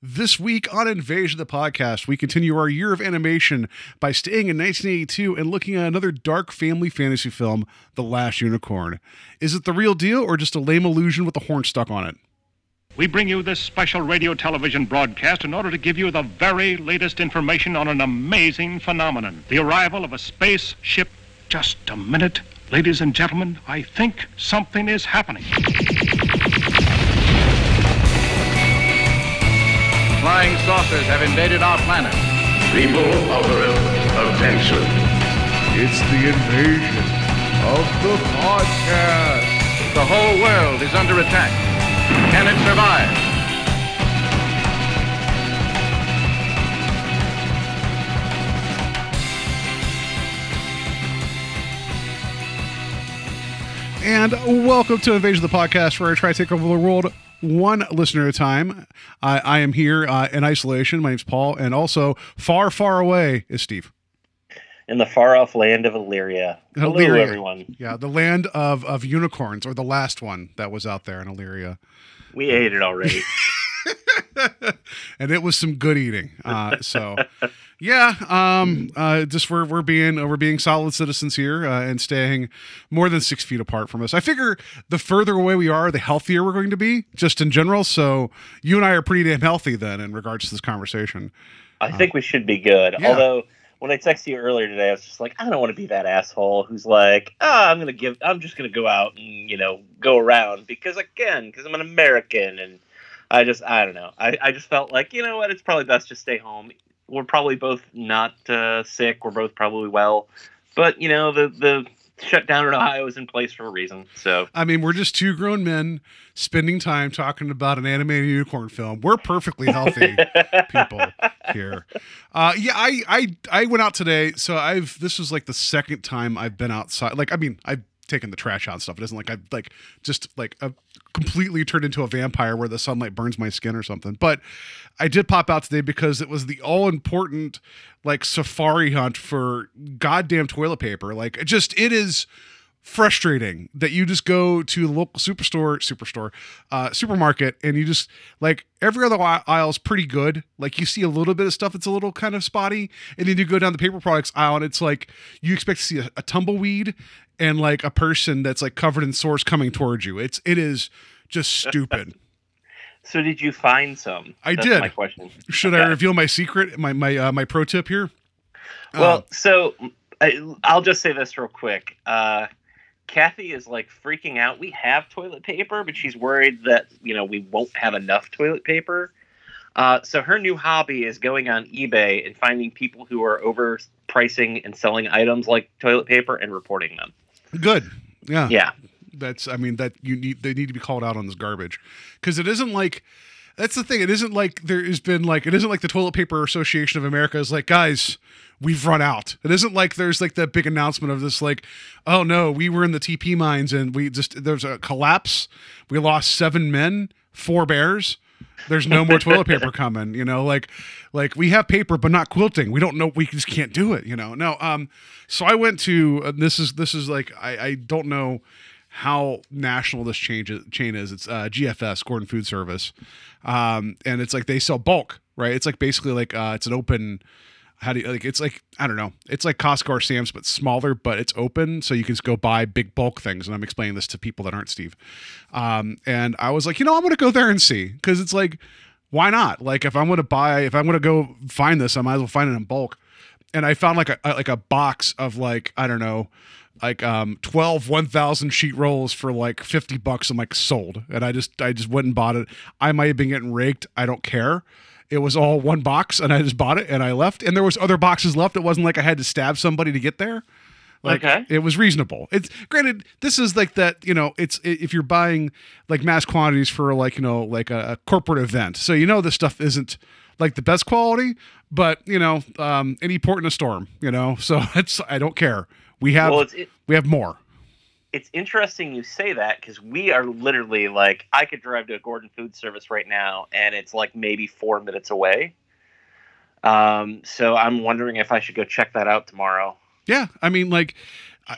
This week on Invasion of the Podcast, we continue our year of animation by staying in 1982 and looking at another dark family fantasy film, The Last Unicorn. Is it the real deal or just a lame illusion with a horn stuck on it? We bring you this special radio television broadcast in order to give you the very latest information on an amazing phenomenon the arrival of a spaceship. Just a minute, ladies and gentlemen, I think something is happening. Flying saucers have invaded our planet. People of Earth, attention. It's the invasion of the podcast. The whole world is under attack. Can it survive? And welcome to Invasion of the Podcast, where I try to take over the world one listener at a time. I, I am here uh, in isolation. My name's Paul, and also far, far away is Steve. in the far off land of Illyria. Hello, Illyria. everyone. Yeah, the land of, of unicorns, or the last one that was out there in Illyria. We ate it already. and it was some good eating. Uh, so, yeah, um, uh, just we're we're being we're being solid citizens here uh, and staying more than six feet apart from us. I figure the further away we are, the healthier we're going to be, just in general. So, you and I are pretty damn healthy then in regards to this conversation. I think we should be good. Yeah. Although when I texted you earlier today, I was just like, I don't want to be that asshole who's like, ah, I'm gonna give, I'm just gonna go out and you know go around because again, because I'm an American and I just, I don't know, I, I just felt like you know what, it's probably best to stay home. We're probably both not uh, sick. We're both probably well, but you know the the shutdown in Ohio is in place for a reason. So I mean, we're just two grown men spending time talking about an animated unicorn film. We're perfectly healthy people here. Uh, yeah, I, I I went out today, so I've this was like the second time I've been outside. Like, I mean, I've taken the trash out and stuff. It isn't like I've like just like a completely turned into a vampire where the sunlight burns my skin or something. But I did pop out today because it was the all important like safari hunt for goddamn toilet paper. Like, it just it is frustrating that you just go to the local superstore, superstore, uh, supermarket, and you just like every other aisle is pretty good. Like you see a little bit of stuff that's a little kind of spotty, and then you go down the paper products aisle, and it's like you expect to see a, a tumbleweed and like a person that's like covered in sores coming towards you. It's it is just stupid. so did you find some? I That's did. My question. Should I reveal my secret? My my uh, my pro tip here. Well, Uh, so I, I'll just say this real quick. Uh, Kathy is like freaking out. We have toilet paper, but she's worried that you know we won't have enough toilet paper. Uh, so her new hobby is going on eBay and finding people who are overpricing and selling items like toilet paper and reporting them. good. Yeah. Yeah, that's i mean that you need they need to be called out on this garbage because it isn't like that's the thing. It isn't like there has been like it isn't like the toilet paper association of america is like guys we've run out. It isn't like there's like that big announcement of this like oh no we were in the tp mines and we just there's a collapse. We lost seven men four bears. There's no more toilet paper coming you know? Like like we have paper but not quilting. We don't know we just can't do it you know? No um so i went to uh, this is this is like i i don't know how national this change chain is. It's uh, GFS, Gordon Food Service, um, and it's like they sell bulk, right? It's like basically like uh, it's an open. How do you like? It's like I don't know. It's like Costco or Sam's, but smaller, but it's open, so you can just go buy big bulk things. And I'm explaining this to people that aren't Steve. Um, and I was like, you know, I'm gonna go there and see because it's like, why not? Like if I'm gonna buy, if I'm gonna go find this, I might as well find it in bulk. And I found like a a- like a box of like I don't know like um 12 1000 sheet rolls for like 50 bucks. I'm like sold. And i just i just went and bought it. I might have been getting raked. I don't care. It was all one box and i just bought it and i left. And there was other boxes left. It wasn't like i had to stab somebody to get there. Like Okay. it was reasonable. It's granted this is like that you know it's if you're buying like mass quantities for like you know like a, a corporate event. So you know this stuff isn't like the best quality but you know um any port in a storm you know? So it's i don't care we have well, it, we have more. it's interesting you say that because we are literally like I could drive to a Gordon Food Service right now, and it's like maybe four minutes away. Um, so I'm wondering if I should go check that out tomorrow. Yeah, I mean, like,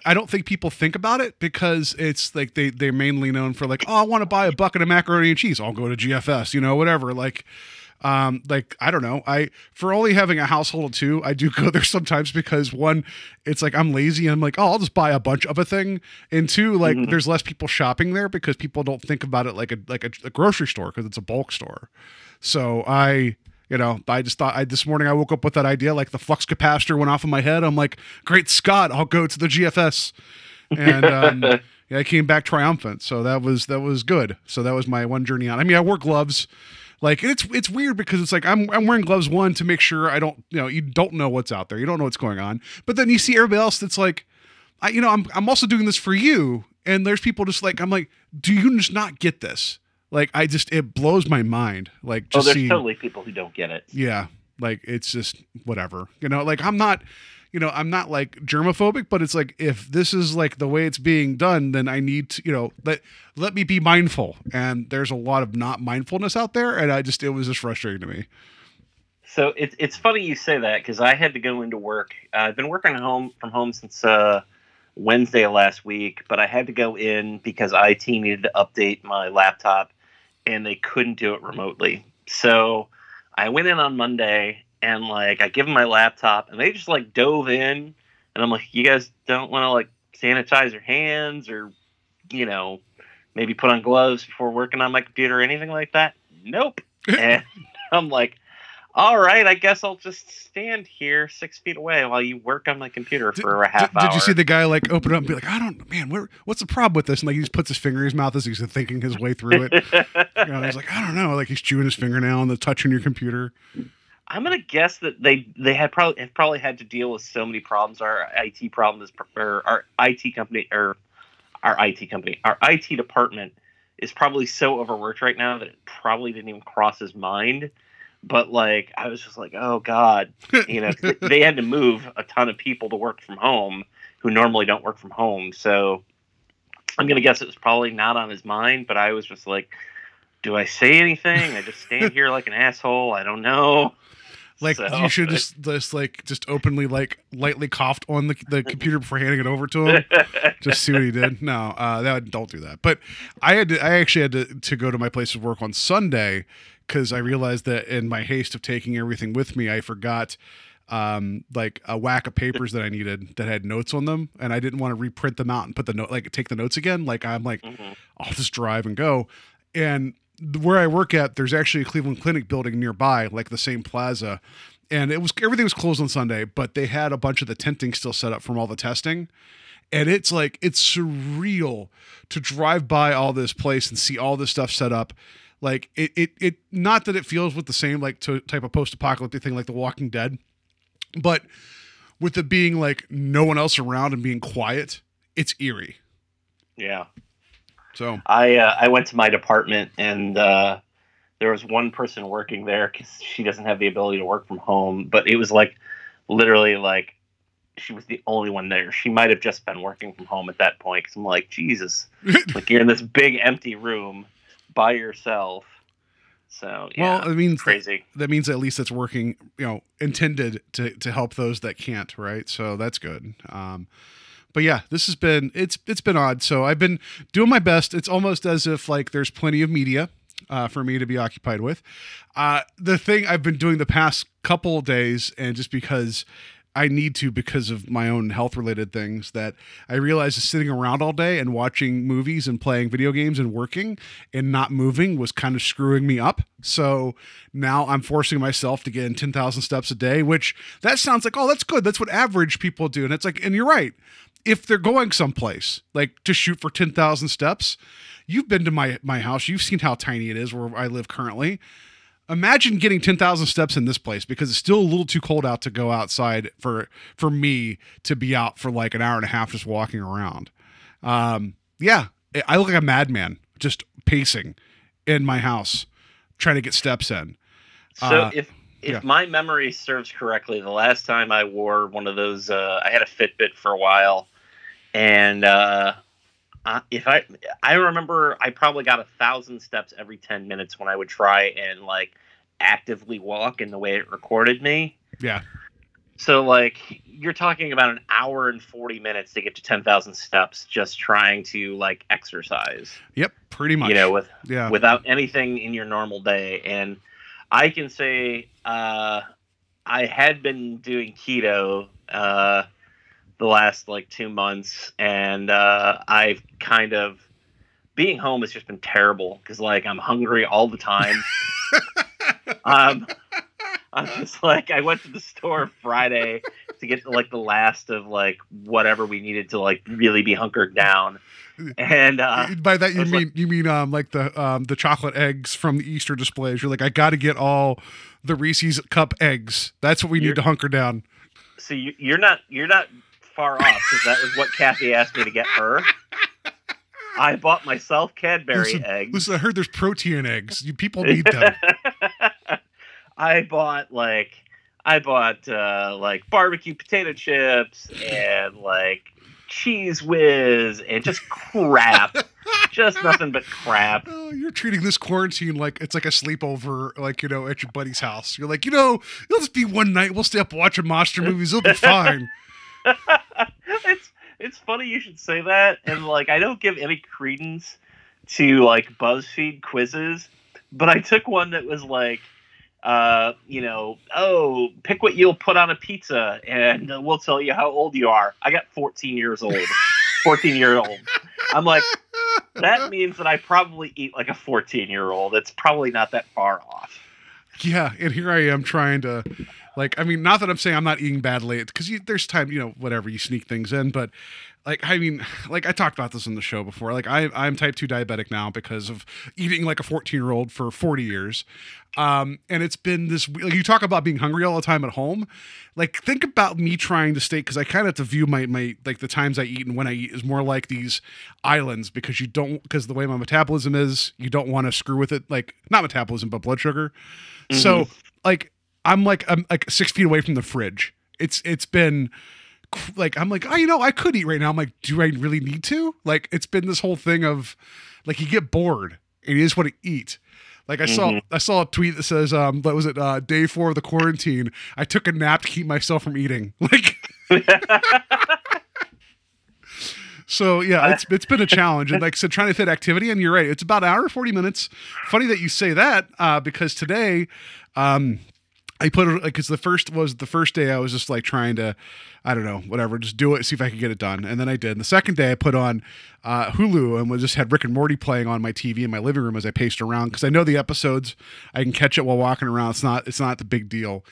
I- don't think people think about it because it's like they they're mainly known for like, oh, I want to buy a bucket of macaroni and cheese. I'll go to GFS, you know, whatever. Like, Um, like I don't know, I for only having a household of two, I do go there sometimes because one, it's like I'm lazy and I'm like, oh, I'll just buy a bunch of a thing, and two, like Mhm. there's less people shopping there because people don't think about it like a like a, a grocery store because it's a bulk store. So I. You know, I just thought I this morning I woke up with that idea, like the flux capacitor went off in my head. I'm like, great Scott, I'll go to the GFS. And um, yeah, I came back triumphant. So that was that was good. So that was my one journey on. I mean, I wore gloves. Like it's it's weird because it's like I'm I'm wearing gloves one to make sure I don't you know you don't know what's out there. You don't know what's going on. But then you see everybody else that's like I you know I'm I'm also doing this for you. And there's people just like I'm like do you just not get this? Like I just it blows my mind. Like Oh, just there's seeing totally people who don't get it. yeah. Like it's just whatever. You know like i'm not you know i'm not like germophobic but it's like if this is like the way it's being done then i need to you know let let me be mindful and there's a lot of not mindfulness out there and i just it was just frustrating to me So it's it's funny you say that because I had to go into work. Uh, I've been working home from home since uh, Wednesday last week, but I had to go in because IT needed to update my laptop, and they couldn't do it remotely. So I went in on Monday and like I give them my laptop, and they just like dove in, and I'm like, you guys don't want to like sanitize your hands or you know maybe put on gloves before working on my computer or anything like that? Nope. and I'm like all right, I guess I'll just stand here six feet away while you work on my computer Did- for a half did, hour. did you see the guy like open up and be like i don't man where, what's the problem with this and like he just puts his finger in his mouth as he's thinking his way through it you know, he's like i don't know like he's chewing his fingernail and the touching your computer I'm gonna guess that they they had probably have probably had to deal with so many problems. Our IT problem is or our IT company or our IT company, our IT department is probably so overworked right now that it probably didn't even cross his mind. But like, I was just like, oh god, you know, they had to move a ton of people to work from home who normally don't work from home. So I'm gonna guess it was probably not on his mind. But I was just like, do I say anything? I just stand here like an asshole. I don't know. Like So- you should just just like just openly like lightly coughed on the, the computer before handing it over to him. just see what he did. No, uh, that don't do that. But I had to, I actually had to, to go to my place of work on Sunday because I realized that in my haste of taking everything with me, I forgot um like a whack of papers that I needed that had notes on them and I didn't want to reprint them out and put the note like take the notes again like I'm like Mhm. I'll just drive and go and where I work at there's actually a Cleveland Clinic building nearby like the same plaza. And it was everything was closed on Sunday but they had a bunch of the tenting still set up from all the testing. And it's like it's surreal to drive by all this place and see all this stuff set up. Like it it, it not that it feels with the same like to, type of post-apocalyptic thing like the walking dead but with it being like no one else around and being quiet it's eerie. Yeah. So I uh, I went to my department and uh, there was one person working there because she doesn't have the ability to work from home. But it was like literally like she was the only one there. She might have just been working from home at that point. Because I'm like, Jesus, like you're in this big empty room by yourself. So yeah, well it means crazy. that means at least it's working you know intended to to help those that can't right so that's good um but yeah this has been it's it's been odd so i've been doing my best it's almost as if like there's plenty of media uh, for me to be occupied with uh the thing i've been doing the past couple days and just because I need to because of my own health related things that I realized is sitting around all day and watching movies and playing video games and working and not moving was kind of screwing me up. So now I'm forcing myself to get in 10,000 steps a day, which that sounds like, oh, that's good. That's what average people do. And it's like, and you're right. If they're going someplace like to shoot for 10,000 steps, you've been to my, my house. You've seen how tiny it is where I live currently imagine getting 10,000 steps in this place because it's still a little too cold out to go outside for for me to be out for like an hour and a half just walking around. Um, yeah, I look like a madman just pacing in my house trying to get steps in. So Uh, if if yeah. my memory serves correctly, the last time I wore one of those, uh, I had a Fitbit for a while, and uh, uh, if I I remember, I probably got a thousand steps every ten minutes when I would try and like actively walk in the way it recorded me. Yeah. So like you're talking about an hour and forty minutes to get to ten thousand steps just trying to like exercise Yep, pretty much. you know with yeah. without anything in your normal day and I can say uh, I had been doing keto uh, the last like two months, and uh, I've kind of being home has just been terrible because like I'm hungry all the time. um, I'm just like I went to the store Friday to get like the last of like whatever we needed to like really be hunkered down, and uh, By that you mean like- you mean um like the um the chocolate eggs from the Easter displays. You're like, I got to get all the Reese's cup eggs. That's what we need to hunker down. so you, you're not you're not far off because that was what Kathy asked me to get her. I bought myself Cadbury Listen, eggs. listen, I heard there's protein eggs. You people need them. I bought like I bought uh, like barbecue potato chips and like Cheez Whiz and just crap, just nothing but crap. Oh, you're treating this quarantine like it's like a sleepover, like you know, at your buddy's house. You're like, you know, it'll just be one night. We'll stay up watching monster movies. It'll be fine. it's it's funny you should say that, and like I don't give any credence to like BuzzFeed quizzes, but I took one that was like, uh, you know, oh, pick what you'll put on a pizza, and uh, we'll tell you how old you are. I got 14 years old. 14 year old. I'm like, that means that I probably eat like a 14 year old. It's probably not that far off. Yeah, and here I am trying to, like, I mean, not that I'm saying I'm not eating badly, because there's time, you know, whatever you sneak things in, but like, I mean, like I talked about this on the show before. Like, I I'm type two diabetic now because of eating like a 14 year old for 40 years, um, and it's been this. Like, you talk about being hungry all the time at home, like think about me trying to stay because I kind of have to view my my like the times I eat and when I eat is more like these islands because you don't because the way my metabolism is, you don't want to screw with it. Like not metabolism, but blood sugar. So like I'm like I'm like six feet away from the fridge. It's it's been like I'm like oh you know I could eat right now. I'm like do I really need to? Like it's been this whole thing of like you get bored and you just want to eat. Like I saw I saw a tweet that says um what was it uh day four of the quarantine I took a nap to keep myself from eating like. So yeah, it's it's been a challenge, and like I said, trying to fit activity. And you're right, it's about an hour forty minutes. Funny that you say that uh, because today, um, I put it like because the first was the first day I was just like trying to, I don't know, whatever, just do it, see if I could get it done, and then I did. And the second day I put on uh, Hulu and was just had Rick and Morty playing on my TV in my living room as I paced around because I know the episodes, I can catch it while walking around. It's not it's not the big deal.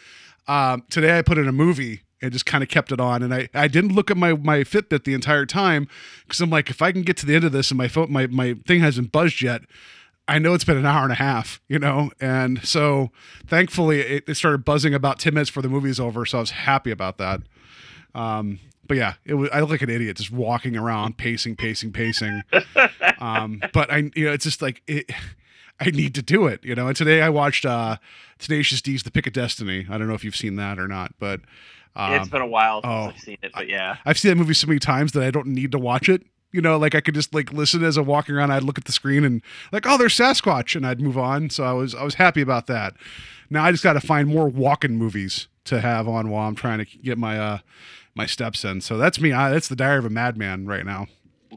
Um, today I put in a movie and just kind of kept it on, and I, I didn't look at my my Fitbit the entire time because I'm like if I can get to the end of this and my phone my my thing hasn't buzzed yet. I know it's been an hour and a half, you know, and so thankfully it, it started buzzing about ten minutes before the movie's over, so I was happy about that. Um, but yeah, it was I look like an idiot just walking around, pacing, pacing, pacing. Um, but I, you know, it's just like it. I need to do it, you know. And today I watched uh Tenacious D's The Pick of Destiny. I don't know if you've seen that or not, but um, it's been a while since oh, I've seen it, but yeah. I've seen that movie so many times that I don't need to watch it. You know, like I could just like listen as I'm walking around. I'd look at the screen and like, oh, there's Sasquatch, and I'd move on. So I was I was happy about that. Now I just got to find more walking movies to have on while I'm trying to get my uh my steps in. So that's me. I, that's the Diary of a Madman right now.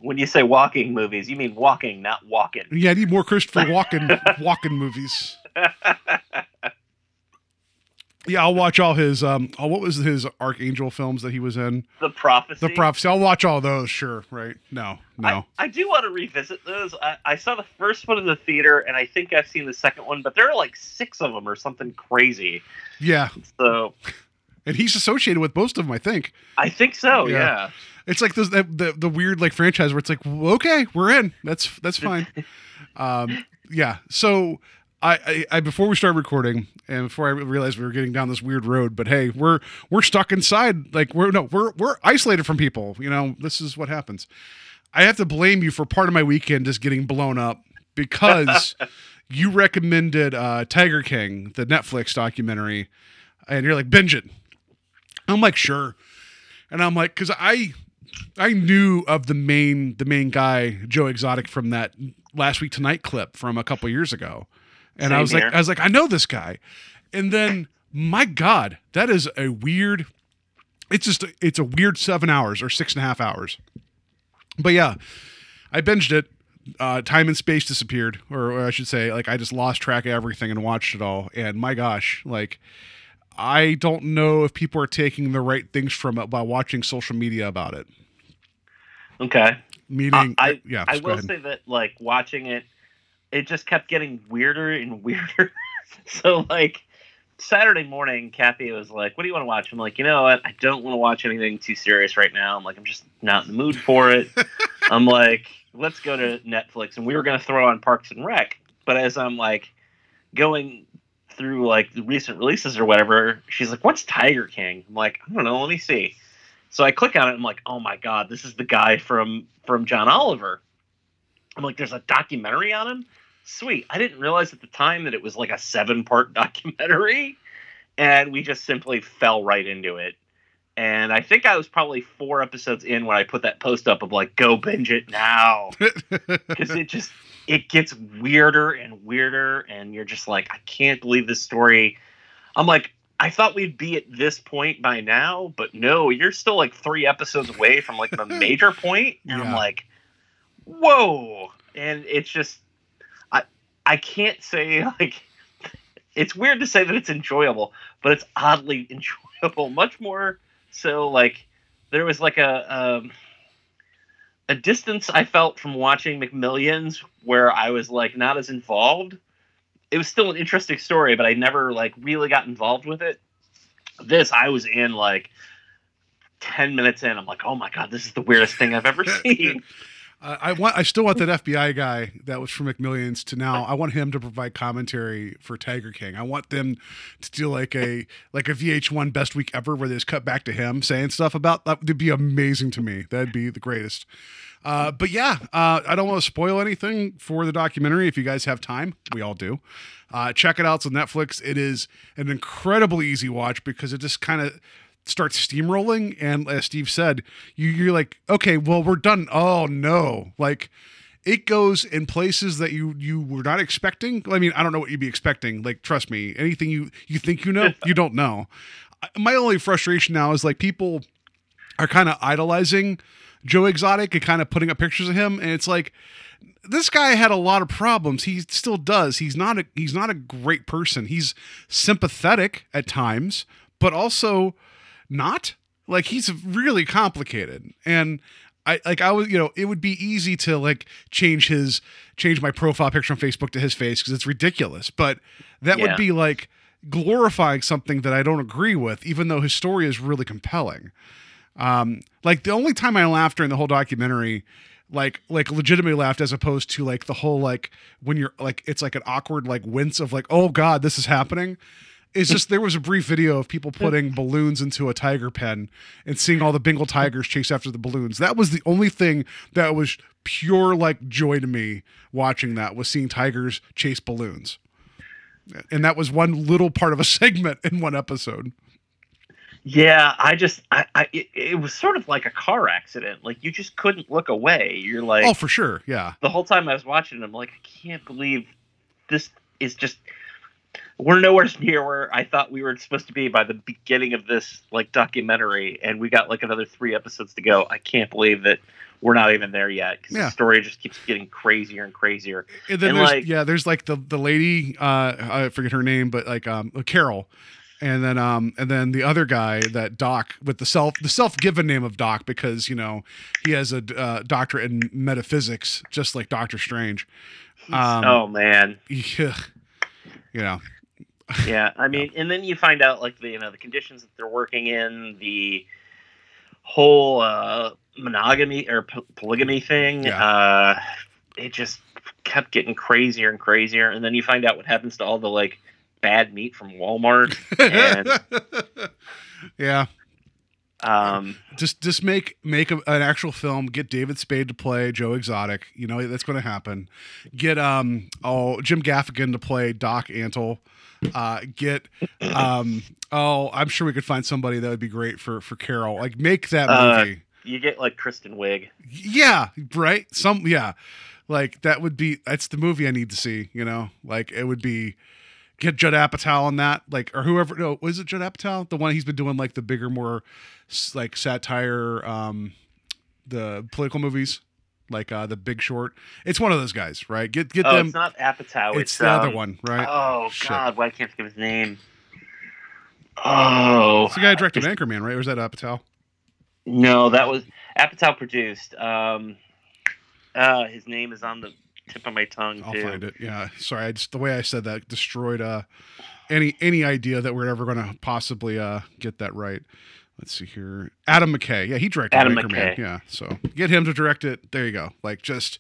When you say walking movies, you mean walking, not walking. Yeah, I need more Christopher Walken walking movies. Yeah, I'll watch all his um. Oh, what was his Archangel films that he was in? The prophecy. The Prophecy. I'll watch all those. Sure. Right. No. No. I, I do want to revisit those. I, I saw the first one in the theater, and I think I've seen the second one, but there are like six of them or something crazy. yeah. So and he's associated with most of them. I think I think so. Yeah. Yeah. it's like those the, the the weird like franchise where it's like well, okay, we're in. That's that's fine. um, yeah. So I, I I before we start recording and before I realized we were getting down this weird road, but hey, we're we're stuck inside. Like we're no we're we're isolated from people. You know this is what happens. I have to blame you for part of my weekend just getting blown up because you recommended uh, Tiger King, the Netflix documentary, and you're like binge it. I'm like sure, and I'm like because I I knew of the main the main guy Joe Exotic from that last week tonight clip from a couple years ago, and I was here. like I was like I know this guy, and then my God, that is a weird. It's just it's a weird seven hours or six and a half hours, but yeah, I binged it. uh, time and space disappeared, or, or I should say, like I just lost track of everything and watched it all. And my gosh, like I don't know if people are taking the right things from it by watching social media about it. Okay. Meaning, Uh, I yeah, I will say that like watching it, it just kept getting weirder and weirder. so like Saturday morning, Kathy was like, "What do you want to watch?" I'm like, "You know what? I don't want to watch anything too serious right now. I'm like, I'm just not in the mood for it." I'm like, "Let's go to Netflix," and we were gonna throw on Parks and Rec. But as I'm like going through like the recent releases or whatever, she's like, "What's Tiger King?" I'm like, "I don't know. Let me see." So I click on it. I'm like, "Oh my god, this is the guy from from John Oliver." I'm like, "There's a documentary on him." Sweet. I didn't realize at the time that it was like a seven part documentary, and we just simply fell right into it. And I think I was probably four episodes in when I put that post up of like, "Go binge it now," because it just it gets weirder and weirder, and you're just like, I can't believe this story. I'm like, I thought we'd be at this point by now, but no, you're still like three episodes away from like the major point. point, and I'm like, whoa! And it's just, I can't say like, it's weird to say that it's enjoyable, but it's oddly enjoyable, much more so like there was like a um, a distance I felt from watching McMillions where I was like not as involved. It was still an interesting story, but I never like really got involved with it. This I was in like ten minutes in. I'm like, oh my god, this is the weirdest thing I've ever seen. Uh, I want. I still want that FBI guy that was from McMillions to now. I want him to provide commentary for Tiger King. I want them to do like a like a VH1 Best Week Ever where they just cut back to him saying stuff about that. Would be amazing to me. That'd be the greatest. Uh, but yeah, uh, I don't want to spoil anything for the documentary. If you guys have time, we all do. Uh, check it out. It's on Netflix. It is an incredibly easy watch because it just kind of starts steamrolling and as steve said you, you're like okay well we're done oh no like it goes in places that you you were not expecting i mean i don't know what you'd be expecting like trust me anything you you think you know you don't know my only frustration now is like people are kind of idolizing joe exotic and kind of putting up pictures of him and it's like this guy had a lot of problems. He still does. He's not a he's not a great person. He's sympathetic at times, but also not. Like he's really complicated. And I like I was you know, it would be easy to like change his change my profile picture on Facebook to his face because it's ridiculous. But that Yeah. would be like glorifying something that I don't agree with, even though his story is really compelling. Um, like the only time I laughed during the whole documentary, like like legitimately laughed as opposed to like the whole like when you're like it's like an awkward like wince of like oh god this is happening is just there was a brief video of people putting balloons into a tiger pen and seeing all the Bengal tigers chase after the balloons. That was the only thing that was pure like joy to me watching that was seeing tigers chase balloons. And that was one little part of a segment in one episode. yeah, I just I, I it, it was sort of like a car accident. Like you just couldn't look away. You're like oh, for sure. Yeah. the whole time I was watching it, I'm like, I can't believe this is just. We're nowhere near where I thought we were supposed to be by the beginning of this like documentary, and we got like another three episodes to go. I can't believe that we're not even there yet because Yeah. the story just keeps getting crazier and crazier. And then And, there's like- yeah, there's like the the lady uh I forget her name, but like um Carol. And then um and then the other guy that Doc with the self the self given name of Doc because you know he has a uh, doctorate in metaphysics just like Doctor Strange. Um, oh man, yeah, you know yeah. I mean, and then you find out like the you know the conditions that they're working in, the whole uh, monogamy or po- polygamy thing. Yeah. Uh, it just kept getting crazier and crazier, and then you find out what happens to all the like bad meat from Walmart. And yeah. um, Just just make make a, an actual film. Get David Spade to play Joe Exotic. You know that's going to happen. Get um oh Jim Gaffigan to play Doc Antle. Uh, get um oh I'm sure we could find somebody that would be great for for Carol. Like make that Uh, movie. you get like Kristen Wiig. yeah, right. Some yeah, like that would be that's the movie I need to see. You know, like it would be get Judd Apatow on that, like or whoever. No, was it Judd Apatow? The one he's been doing like the bigger, more like satire, um, the political movies, like uh, the Big Short. It's one of those guys, right? Get get Oh, them. it's not Apatow. it's the other um, one, right? Oh Shit. God, why can't I think of his name? Oh, It's the guy who directed Anchorman, right? Or was that Apatow? no, that was Apatow produced. Um, uh, his name is on the tip of my tongue I'll too. find it. Yeah, sorry, I just the way I said that destroyed uh any any idea that we're ever going to possibly uh get that right. Let's see here. Adam McKay. Yeah, he directed Adam. McKay. Yeah, so get him to direct it. There you go. Like just,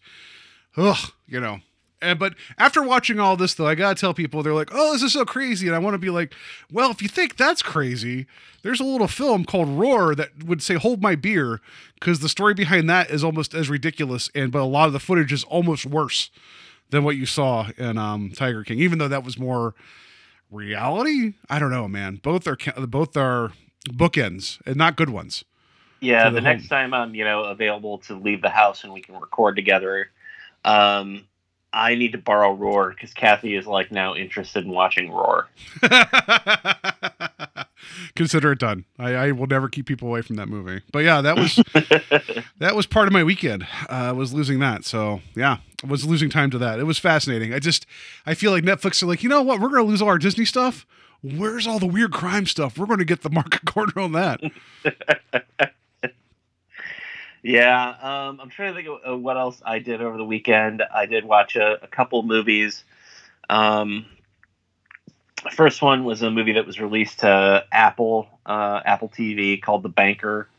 ugh, you know. And but after watching all this, though, I gotta tell people they're like, "Oh, this is so crazy," and I want to be like, "Well, if you think that's crazy, there's a little film called Roar that would say Hold My Beer,' because the story behind that is almost as ridiculous, and but a lot of the footage is almost worse than what you saw in um, Tiger King, even though that was more reality. I don't know, man. Both are both are bookends and not good ones. Yeah, the, the next time I'm, you know, available to leave the house and we can record together, um, I need to borrow Roar because Kathy is like now interested in watching Roar. Consider it done. I, I will never keep people away from that movie. But yeah, that was that was part of my weekend. Uh, was losing that. So yeah, I was losing time to that. It was fascinating. I just I feel like Netflix are like, you know what? We're gonna lose all our Disney stuff. Where's all the weird crime stuff? We're gonna get the market corner on that. Yeah, um, I'm trying to think of what else I did over the weekend. I did watch a, a couple movies. Um, first one was a movie that was released to Apple uh, Apple TV called The Banker,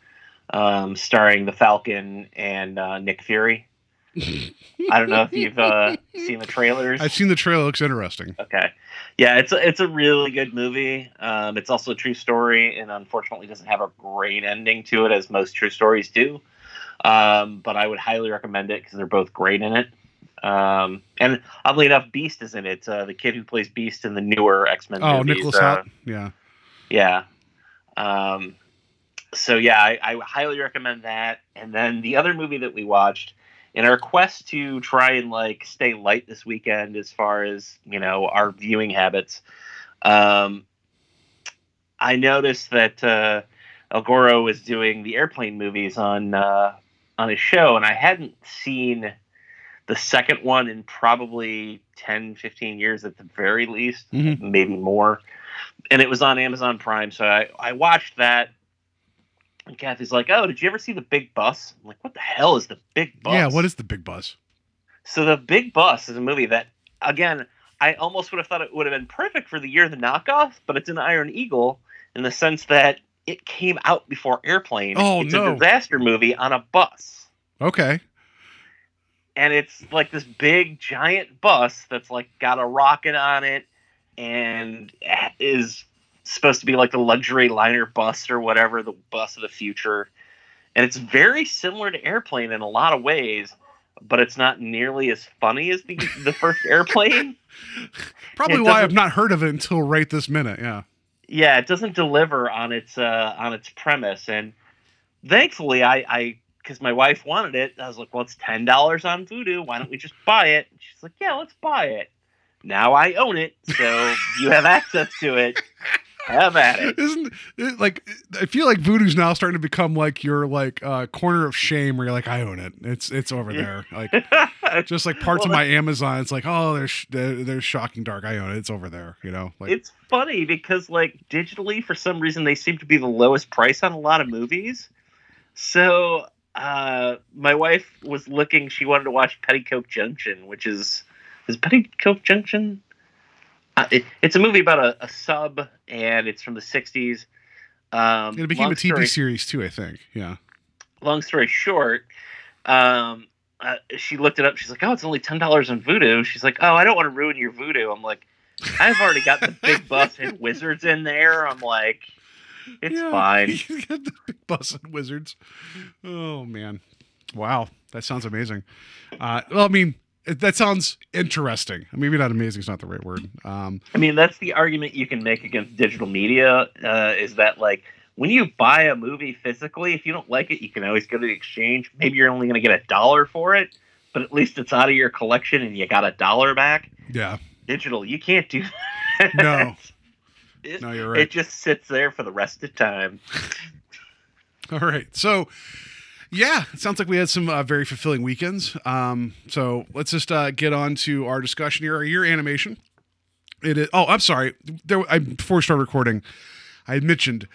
um, starring the Falcon and uh, Nick Fury. I don't know if you've uh, seen the trailers. I've seen the trailer. It looks interesting. Okay. Yeah, it's a, it's a really good movie. Um, it's also a true story, and unfortunately, doesn't have a great ending to it, as most true stories do. Um, but I would highly recommend it because they're both great in it. Um, and oddly enough, Beast is in it. Uh, the kid who plays Beast in the newer X Men. Oh, movies, Nicholas uh, Hoult. Yeah. yeah. Um, so yeah, I, I highly recommend that. And then the other movie that we watched in our quest to try and like stay light this weekend as far as you know our viewing habits, um, I noticed that uh, El Goro was doing the airplane movies on uh, on his show, and I hadn't seen the second one in probably 10, 15 years at the very least, Mhm. maybe more and it was on Amazon Prime. So I, I watched that. And Kathy's like, "Oh, did you ever see the Big Bus?" I'm like, "What the hell is the Big Bus?" Yeah. What is the big bus? so the Big Bus is a movie that, again, I almost would have thought it would have been perfect for the year of the knockoff, but it's an Iron Eagle in the sense that it came out before Airplane. Oh, it's no. a disaster movie on a bus. Okay. and it's like this big giant bus that's like got a rocket on it and is supposed to be like the luxury liner bus or whatever the bus of the future. And it's very similar to airplane in a lot of ways but it's not nearly as funny as the, the first airplane. Probably It why I've doesn't- heard of it until right this minute. Yeah. yeah it doesn't deliver on its uh on its premise. And thankfully i i because my wife wanted it i was like well it's ten dollars on Vudu why don't we just buy it? And she's like yeah let's buy it. Now i own it so you have access to it have at it Isn't it, like I feel like Vudu's now starting to become like your like uh, corner of shame where you're like I own it. It's it's over there. Like just like parts Well, of my Amazon. It's like oh there's there's shocking dark. I own it. It's over there. You know like it's funny because like digitally for some reason they seem to be the lowest price on a lot of movies so uh my wife was looking she wanted to watch petticoat junction which is is petticoat junction uh, it, it's a movie about a, a sub and it's from the 60s um it became a TV story- series too. I think. Yeah. long story short, um, uh, she looked it up. She's like, "Oh, it's only ten dollars on Vudu." She's like, "Oh, I don't want to ruin your Vudu." I'm like, "I've already got the Big Bus and Wizards in there." I'm like, "It's Yeah. fine." you got the big bus and wizards. Oh man, wow, that sounds amazing. Uh, well, I mean, that sounds interesting. Maybe not amazing is not the right word. Um, I mean, that's the argument you can make against digital media. Uh, is that like when you buy a movie physically, if you don't like it, you can always go to the exchange. Maybe you're only going to get a dollar for it, but at least it's out of your collection and you got a dollar back. yeah. Digital, you can't do that. No. It- No, you're right. It just sits there for the rest of time. All right. So, Yeah, it sounds like we had some uh, very fulfilling weekends. Um, so let's just uh, get on to our discussion here. Our year animation. It is. Oh, I'm sorry. There, I, before we start recording, I mentioned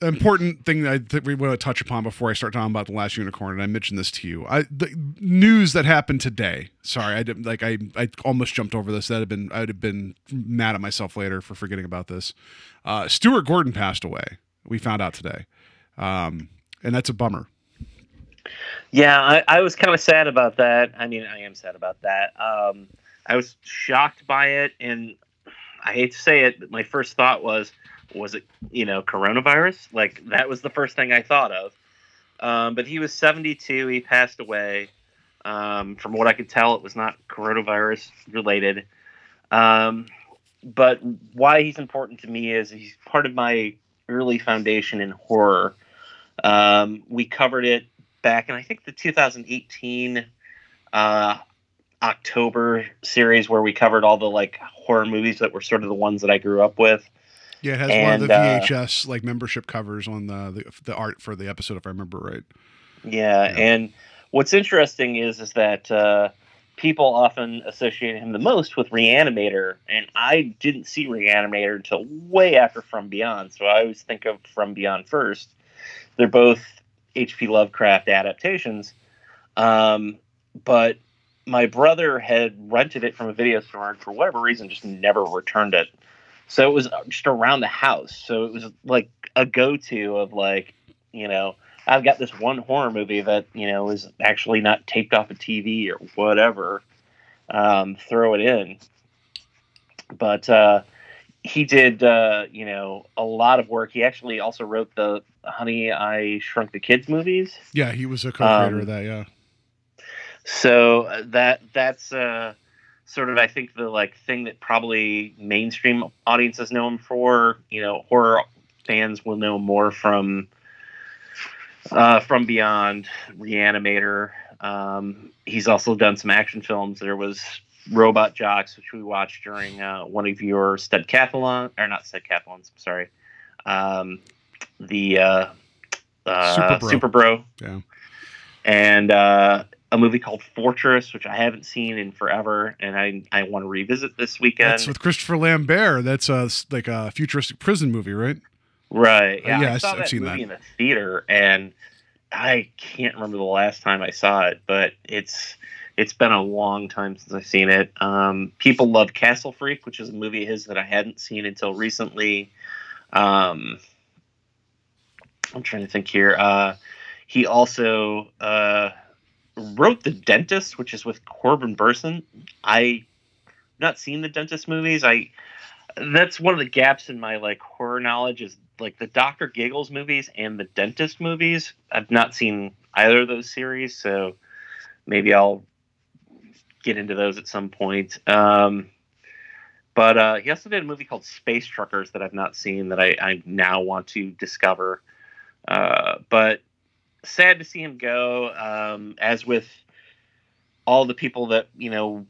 an important thing that, I, that we want to touch upon before I start talking about the last unicorn, and I mentioned this to you. I the news that happened today. Sorry, I didn't like. I I almost jumped over this. That had been. I'd have been mad at myself later for forgetting about this. Uh, Stuart Gordon passed away. We found out today, um, and that's a bummer. Yeah, I, I was kind of sad about that. I mean, I am sad about that. Um, I was shocked by it, and I hate to say it, but my first thought was, was it you know coronavirus? Like that was the first thing I thought of. Um, but he was 72. He passed away. Um, from what I could tell, it was not coronavirus related. Um, but why he's important to me is he's part of my early foundation in horror. Um, we covered it back in I think the 2018 uh, October series where we covered all the like horror movies that were sort of the ones that I grew up with. Yeah, it has one of the VHS like membership covers on the, the the art for the episode, if I remember right. Yeah, yeah. and what's interesting is is that uh, people often associate him the most with Reanimator, and I didn't see Reanimator until way after From Beyond. So I always think of From Beyond first. They're both H.P. Lovecraft adaptations, um, but my brother had rented it from a video store and for whatever reason just never returned it. So it was just around the house. So it was like a go-to of like, you know, I've got this one horror movie that you know is actually not taped off a TV or whatever. Um, throw it in. But uh, he did, uh, you know, a lot of work. He actually also wrote the Honey I Shrunk the Kids movies. Yeah, he was a co-creator um, of that. Yeah. So uh, that that's uh, sort of I think the like thing that probably mainstream audiences know him for. You know, horror fans will know more from uh, From Beyond, Reanimator. Um, he's also done some action films. There was Robot Jox, which we watched during uh, one of your Steadcathlon, or not Steadcathlons, I'm sorry. Um, the uh, uh, Super, Bro. Super Bro. Yeah. And uh, a movie called Fortress, which I haven't seen in forever, and I I want to revisit this weekend. That's with Christopher Lambert. That's a like a futuristic prison movie, right? Right. Yeah. Uh, yeah I saw I've that seen movie that. in the theater, and I can't remember the last time I saw it, but it's it's been a long time since I've seen it. Um, people love Castle Freak, which is a movie of his that I hadn't seen until recently. Um, I'm trying to think here. Uh, he also uh, wrote The Dentist, which is with Corbin Bernsen. I not seen the Dentist movies. I that's one of the gaps in my like horror knowledge is like the Doctor Giggles movies and the Dentist movies. I've not seen either of those series, so maybe I'll get into those at some point. Um, but uh, he also did a movie called Space Truckers that I've not seen that I, I now want to discover. Uh, but sad to see him go. Um, as with all the people that you know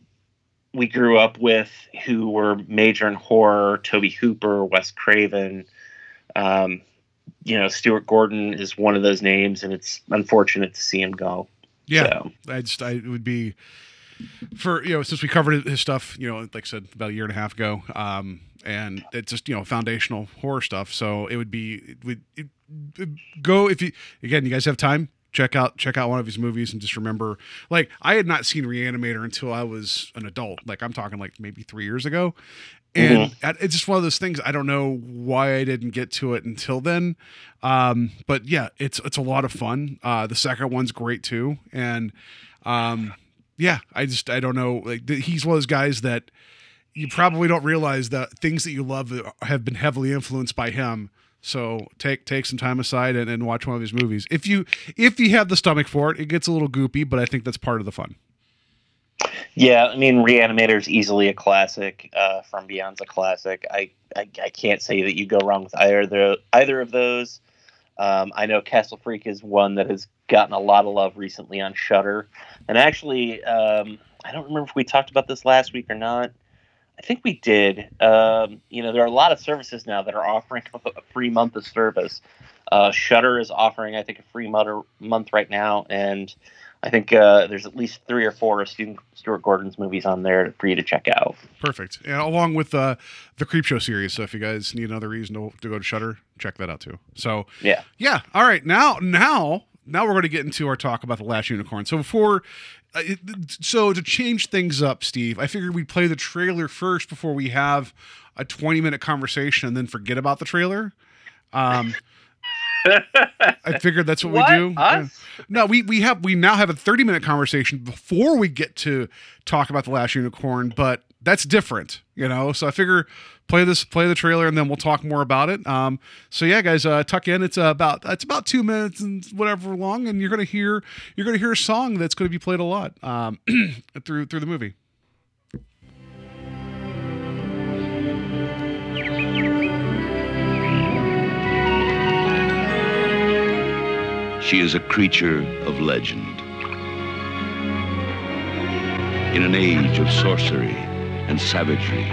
we grew up with who were major in horror, Tobe Hooper, Wes Craven. Um, you know, Stuart Gordon is one of those names, and it's unfortunate to see him go. Yeah, So, I just I it would be for you know since we covered his stuff you know like I said about a year and a half ago um and it's just you know foundational horror stuff so it would be it would it- go if you again you guys have time check out check out one of his movies and just remember like I had not seen Reanimator until I was an adult. Like I'm talking like maybe three years ago. And it's just one of those things I don't know why I didn't get to it until then. Um but yeah it's it's a lot of fun. Uh the second one's great too. And um yeah i just i don't know like he's one of those guys that you probably don't realize that things that you love have been heavily influenced by him so take take some time aside and, and watch one of these movies if you if you have the stomach for it it gets a little goopy but i think that's part of the fun yeah, I mean, Reanimator is easily a classic. Uh, From Beyond's a classic. I, I I can't say that you go wrong with either of the, either of those. Um, I know Castle Freak is one that has gotten a lot of love recently on Shudder, and actually, um, I don't remember if we talked about this last week or not. I think we did. Um, you know, there are a lot of services now that are offering a free month of service. Uh, Shudder is offering, I think, a free month month right now, and I think uh, there's at least three or four of Stuart Gordon's movies on there for you to check out. Perfect. And along with uh, the Creepshow series. So if you guys need another reason to, to go to Shudder, check that out too. So Yeah. yeah. All right. Now, now, now we're going to get into our talk about the Last Unicorn. So before, uh, so to change things up, Steve, I figured we'd play the trailer first before we have a 20 minute conversation and then forget about the trailer. Um, I figured that's what, What? we do. Us? No, we we have we now have a 30 minute conversation before we get to talk about the last unicorn, but that's different, you know. So I figure play this play the trailer and then we'll talk more about it. Um so yeah, guys, uh tuck in. It's uh, about it's about 2 minutes and whatever long and you're to hear you're to hear a song that's to be played a lot um through through the movie. She is a creature of legend. In an age of sorcery and savagery,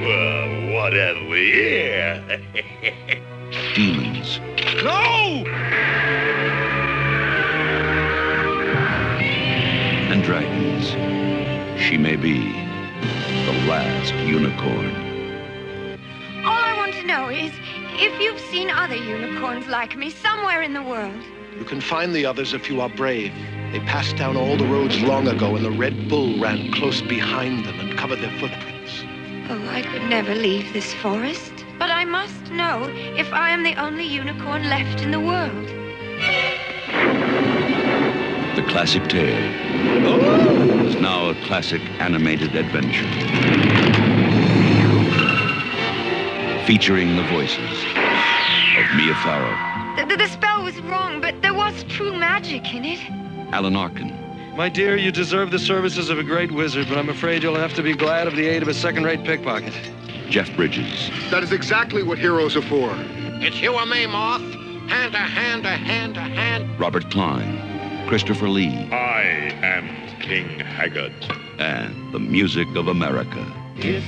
Well, what have we here? demons, no! and dragons, she may be the last unicorn. All I want to know is if you've seen other unicorns like me somewhere in the world. You can find the others if you are brave. They passed down all the roads long ago, and the Red Bull ran close behind them and covered their footprints. Oh, I could never leave this forest. But I must know if I am the only unicorn left in the world. The classic tale oh! is now a classic animated adventure. Featuring the voices of Mia Farrow, The, the, the spell was wrong, but there was true magic in it. Alan Arkin, My dear, you deserve the services of a great wizard, but I'm afraid you'll have to be glad of the aid of a second-rate pickpocket. Jeff Bridges, That is exactly what heroes are for. It's you or me, Moth. Hand to hand to hand to hand. Robert Klein, Christopher Lee, I am King Haggard. and the music of America. A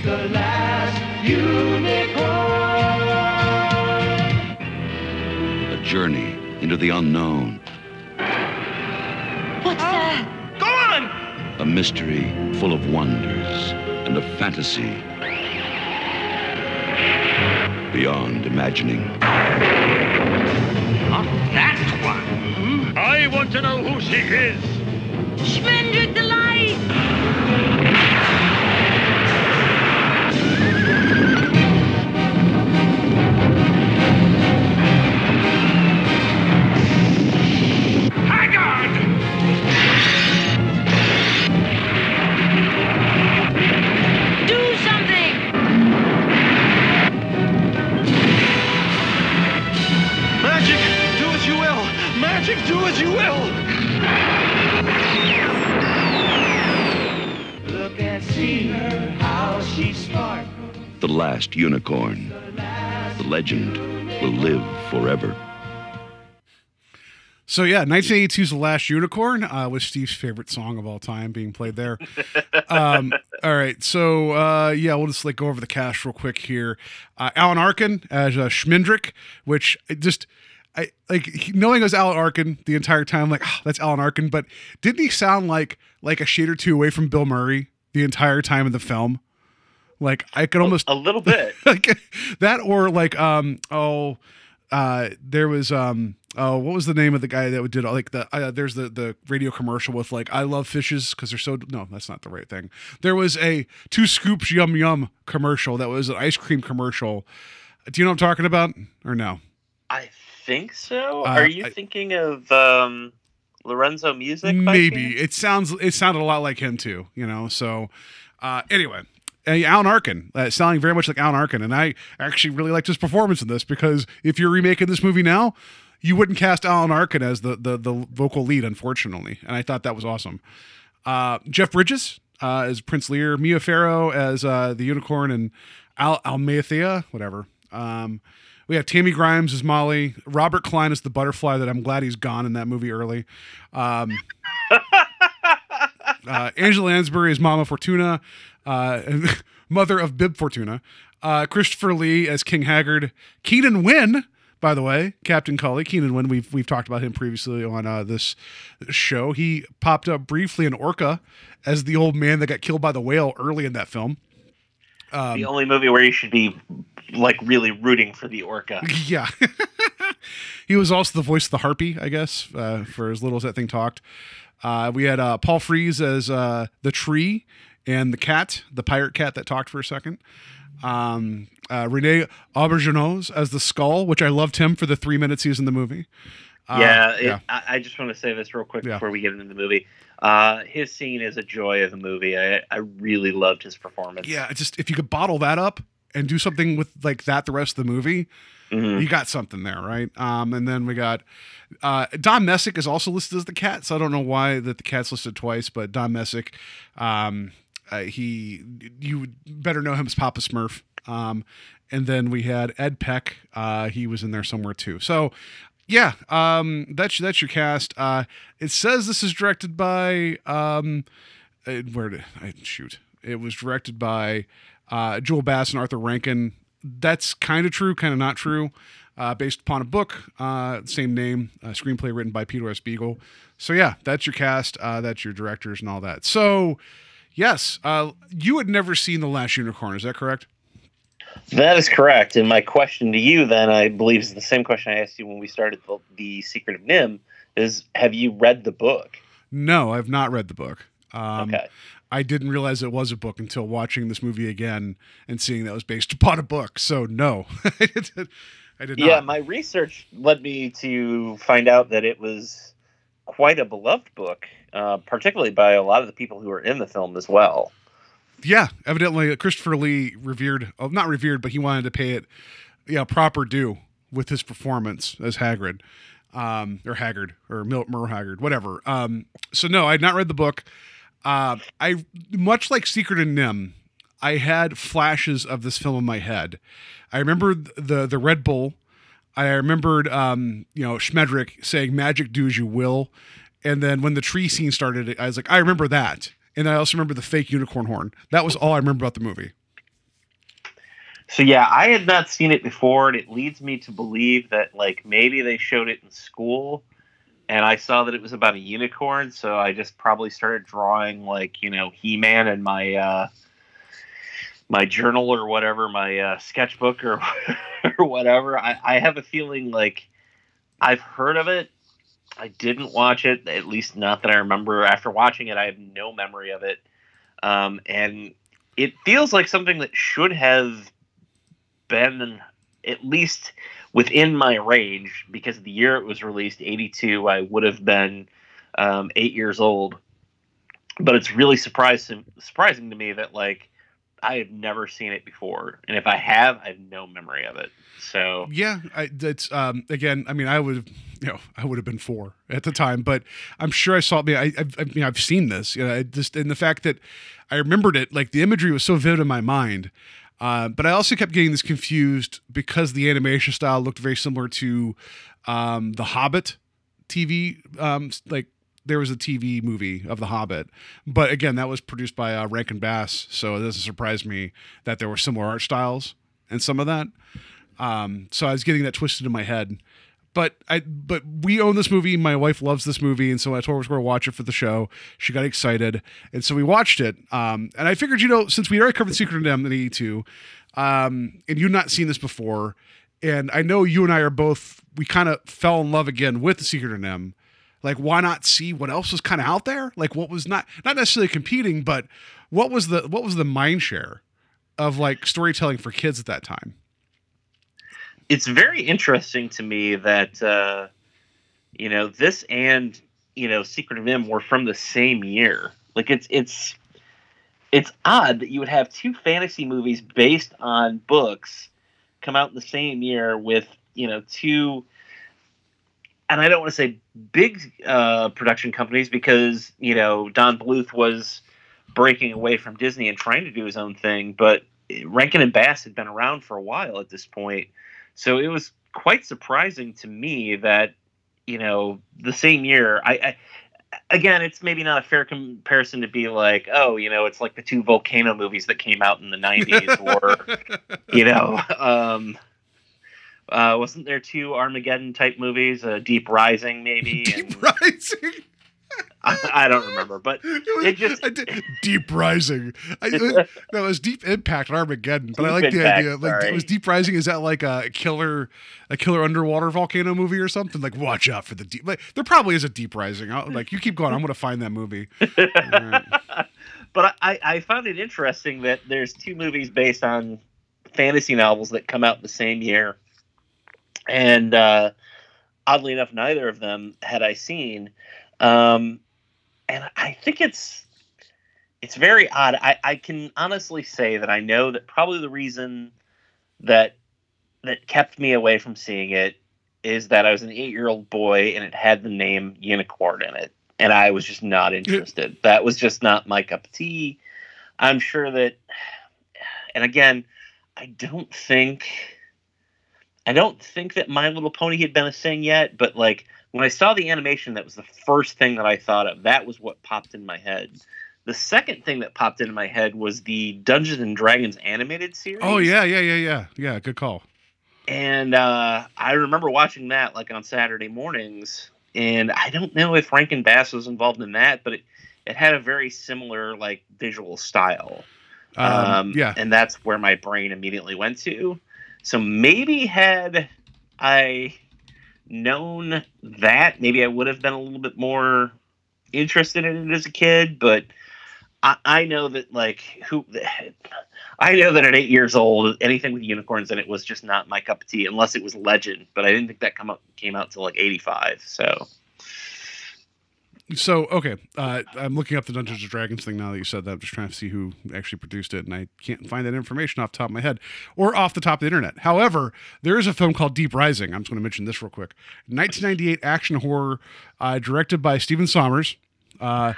journey into the unknown, What's ah, that? Go on! a mystery full of wonders, and a fantasy beyond imagining. Not that one. Hmm? I want to know who she is. Schmendrick the Light! As you will! Look and see her, how she sparkles. The last unicorn. The legend will live forever. So yeah, 1982's The Last Unicorn uh, was Steve's favorite song of all time being played there. um, all right, so uh, yeah, we'll just like go over the cast real quick here. Uh, Alan Arkin as uh, Schmendrick, which just I like he- knowing it was Alan Arkin the entire time. Like "Ah, that's Alan Arkin, but didn't he sound like like a shade or two away from Bill Murray the entire time in the film? Like I could almost A little bit. like that or like um oh uh there was um oh what was the name of the guy that would did like the uh, there's the the radio commercial with like I love fishes because they're so no that's not the right thing there was a two scoops yum yum commercial that was an ice cream commercial do you know what I'm talking about or no I think so. Uh, Are you I- thinking of um, Lorenzo Music? maybe it sounds it sounded a lot like him too you know so uh anyway Alan Arkin, uh, sounding very much like Alan Arkin, and I actually really liked his performance in this because if you're remaking this movie now, you wouldn't cast Alan Arkin as the the, the vocal lead, unfortunately, and I thought that was awesome. Uh, Jeff Bridges uh, as Prince Lear, Mia Farrow as uh, the unicorn, and Al Amalthea, whatever. Um, we have Tammy Grimes as Molly, Robert Klein as the butterfly. That I'm glad he's gone in that movie early. Um, uh, Angela Lansbury as Mama Fortuna, uh, mother of Bib Fortuna. Uh, Christopher Lee as King Haggard. Keenan Wynn, by the way, Captain Cully Keenan. When we've we've talked about him previously on uh, this show, he popped up briefly in Orca as the old man that got killed by the whale early in that film. Um, the only movie where you should be like really rooting for the orca. Yeah. he was also the voice of the harpy, I guess, uh, for as little as that thing talked. Uh, we had uh, Paul Frees as uh, the tree and the cat, the pirate cat that talked for a second. Um, uh, Rene Auberjonois as the skull, which I loved him for the three minutes he was in the movie. Uh, yeah, it, yeah. I, I just want to say this real quick Yeah. before we get into the movie. Uh, his scene is a joy of the movie. I, I really loved his performance. Yeah, just if you could bottle that up and do something with like that the rest of the movie, Mhm. you got something there, right? Um, and then we got uh, Don Messick is also listed as the cat, so I don't know why that the cat's listed twice, but Don Messick, um, uh, he you would better know him as Papa Smurf. Um, and then we had Ed Peck, uh, he was in there somewhere too. So yeah, um, that's that's your cast. Uh, it says this is directed by um, uh, where did I shoot? It was directed by uh, Joel Bass and Arthur Rankin. That's kind of true, kind of not true. Uh, based upon a book, uh, same name, screenplay written by Peter S. Beagle. So yeah, that's your cast, uh, that's your directors and all that. So yes, uh, you had never seen The Last Unicorn, is that correct? That is correct. And my question to you, then, I believe, is the same question I asked you when we started the, the Secret of NIMH: is Have you read the book? No, I've not read the book. Um, Okay. I didn't realize it was a book until watching this movie again and seeing that it was based upon a book. So no, I did, I did not. Yeah, my research led me to find out that it was quite a beloved book, uh, particularly by a lot of the people who were in the film as well. Yeah, evidently Christopher Lee revered, oh, not revered, but he wanted to pay it, yeah, proper due with his performance as Hagrid, um, or Haggard, or Mil- Merle Haggard, whatever. Um, so no, I had not read the book. Uh, I much like Secret and NIMH, I had flashes of this film in my head. I remember the the Red Bull. I remembered, um, you know, Schmendrick saying "Magic, do as you will," and then when the tree scene started, I was like, I remember that, and I also remember the fake unicorn horn. That was all I remember about the movie. So yeah, I had not seen it before, and it leads me to believe that like maybe they showed it in school, and I saw that it was about a unicorn, so I just probably started drawing like you know He Man in my uh, my journal or whatever, my uh, sketchbook or or whatever. I, I have a feeling like I've heard of it. I didn't watch it, at least not that I remember. After watching it, I have no memory of it, um, and it feels like something that should have been at least within my range because the year it was released 82 i would have been um, eight years old but it's really surprising surprising to me that like i have never seen it before and if i have i have no memory of it so Yeah, I, that's um, again. I mean, I would, you know, I would have been four at the time, but I'm sure I saw it. I, I, I mean, I've seen this. You know, I just and the fact that I remembered it, like the imagery was so vivid in my mind. Uh, but I also kept getting this confused because the animation style looked very similar to um, the Hobbit TV. Um, like there was a TV movie of the Hobbit, but again, that was produced by uh, Rankin Bass, so it doesn't surprise me that there were similar art styles and some of that. Um, so I was getting that twisted in my head. But I but we own this movie. My wife loves this movie, and so I told her we were going to watch it for the show. She got excited, and so we watched it. Um, and I figured, you know, since we already covered Secret of NIMH in '82, um, and you've not seen this before, and I know you and I are both we kind of fell in love again with the Secret NIMH. Like, why not see what else was kind of out there? Like, what was not not necessarily competing, but what was the what was the mind share of like storytelling for kids at that time? it's very interesting to me that uh, you know this and you know Secret of NIMH were from the same year. Like it's it's it's odd that you would have two fantasy movies based on books come out in the same year with you know two and I don't want to say big uh, production companies because you know Don Bluth was breaking away from Disney and trying to do his own thing, but Rankin and Bass had been around for a while at this point, so it was quite surprising to me that you know the same year. I, I again, it's maybe not a fair comparison to be like, oh, you know, it's like the two volcano movies that came out in the '90s, or you know. Um, Uh, wasn't there two Armageddon type movies? Uh, Deep Rising, maybe. Deep and- Rising. I, I don't remember, but It was, It just- I did- Deep Rising. I, no, it was Deep Impact on Armageddon, but I Deep like the Impact, idea. Like, sorry. was Deep Rising? Is that like a killer, a killer underwater volcano movie or something? Like, watch out for the deep. Like, there probably is a Deep Rising. I'll, like, you keep going. I'm gonna find that movie. Right. but I, I found it interesting that there's two movies based on fantasy novels that come out the same year, and uh, oddly enough, neither of them had I seen. Um, and I think it's it's very odd. I, I can honestly say that I know that probably the reason that that kept me away from seeing it is that I was an eight year old boy and it had the name Unicorn in it. And I was just not interested. That was just not my cup of tea. I'm sure that and again, I don't think I don't think that My Little Pony had been a thing yet, but like when I saw the animation, that was the first thing that I thought of. That was what popped in my head. The second thing that popped into my head was the Dungeons and Dragons animated series. Oh yeah, yeah, yeah, yeah, yeah. Good call. And uh, I remember watching that like on Saturday mornings. And I don't know if Rankin Bass was involved in that, but it, it had a very similar like visual style. Um, yeah. And that's where my brain immediately went to. So maybe had I known that, maybe I would have been a little bit more interested in it as a kid. But I, I know that like who I know that at eight years old, anything with unicorns in it was just not my cup of tea, unless it was Legend. But I didn't think that come up came out till like eighty five. So So okay, uh, I'm looking up the Dungeons and Dragons thing now that you said that. I'm just trying to see who actually produced it, and I can't find that information off the top of my head or off the top of the internet. However, there is a film called Deep Rising. I'm just going to mention this real quick. 1998 action horror, uh, directed by Stephen Sommers. Uh,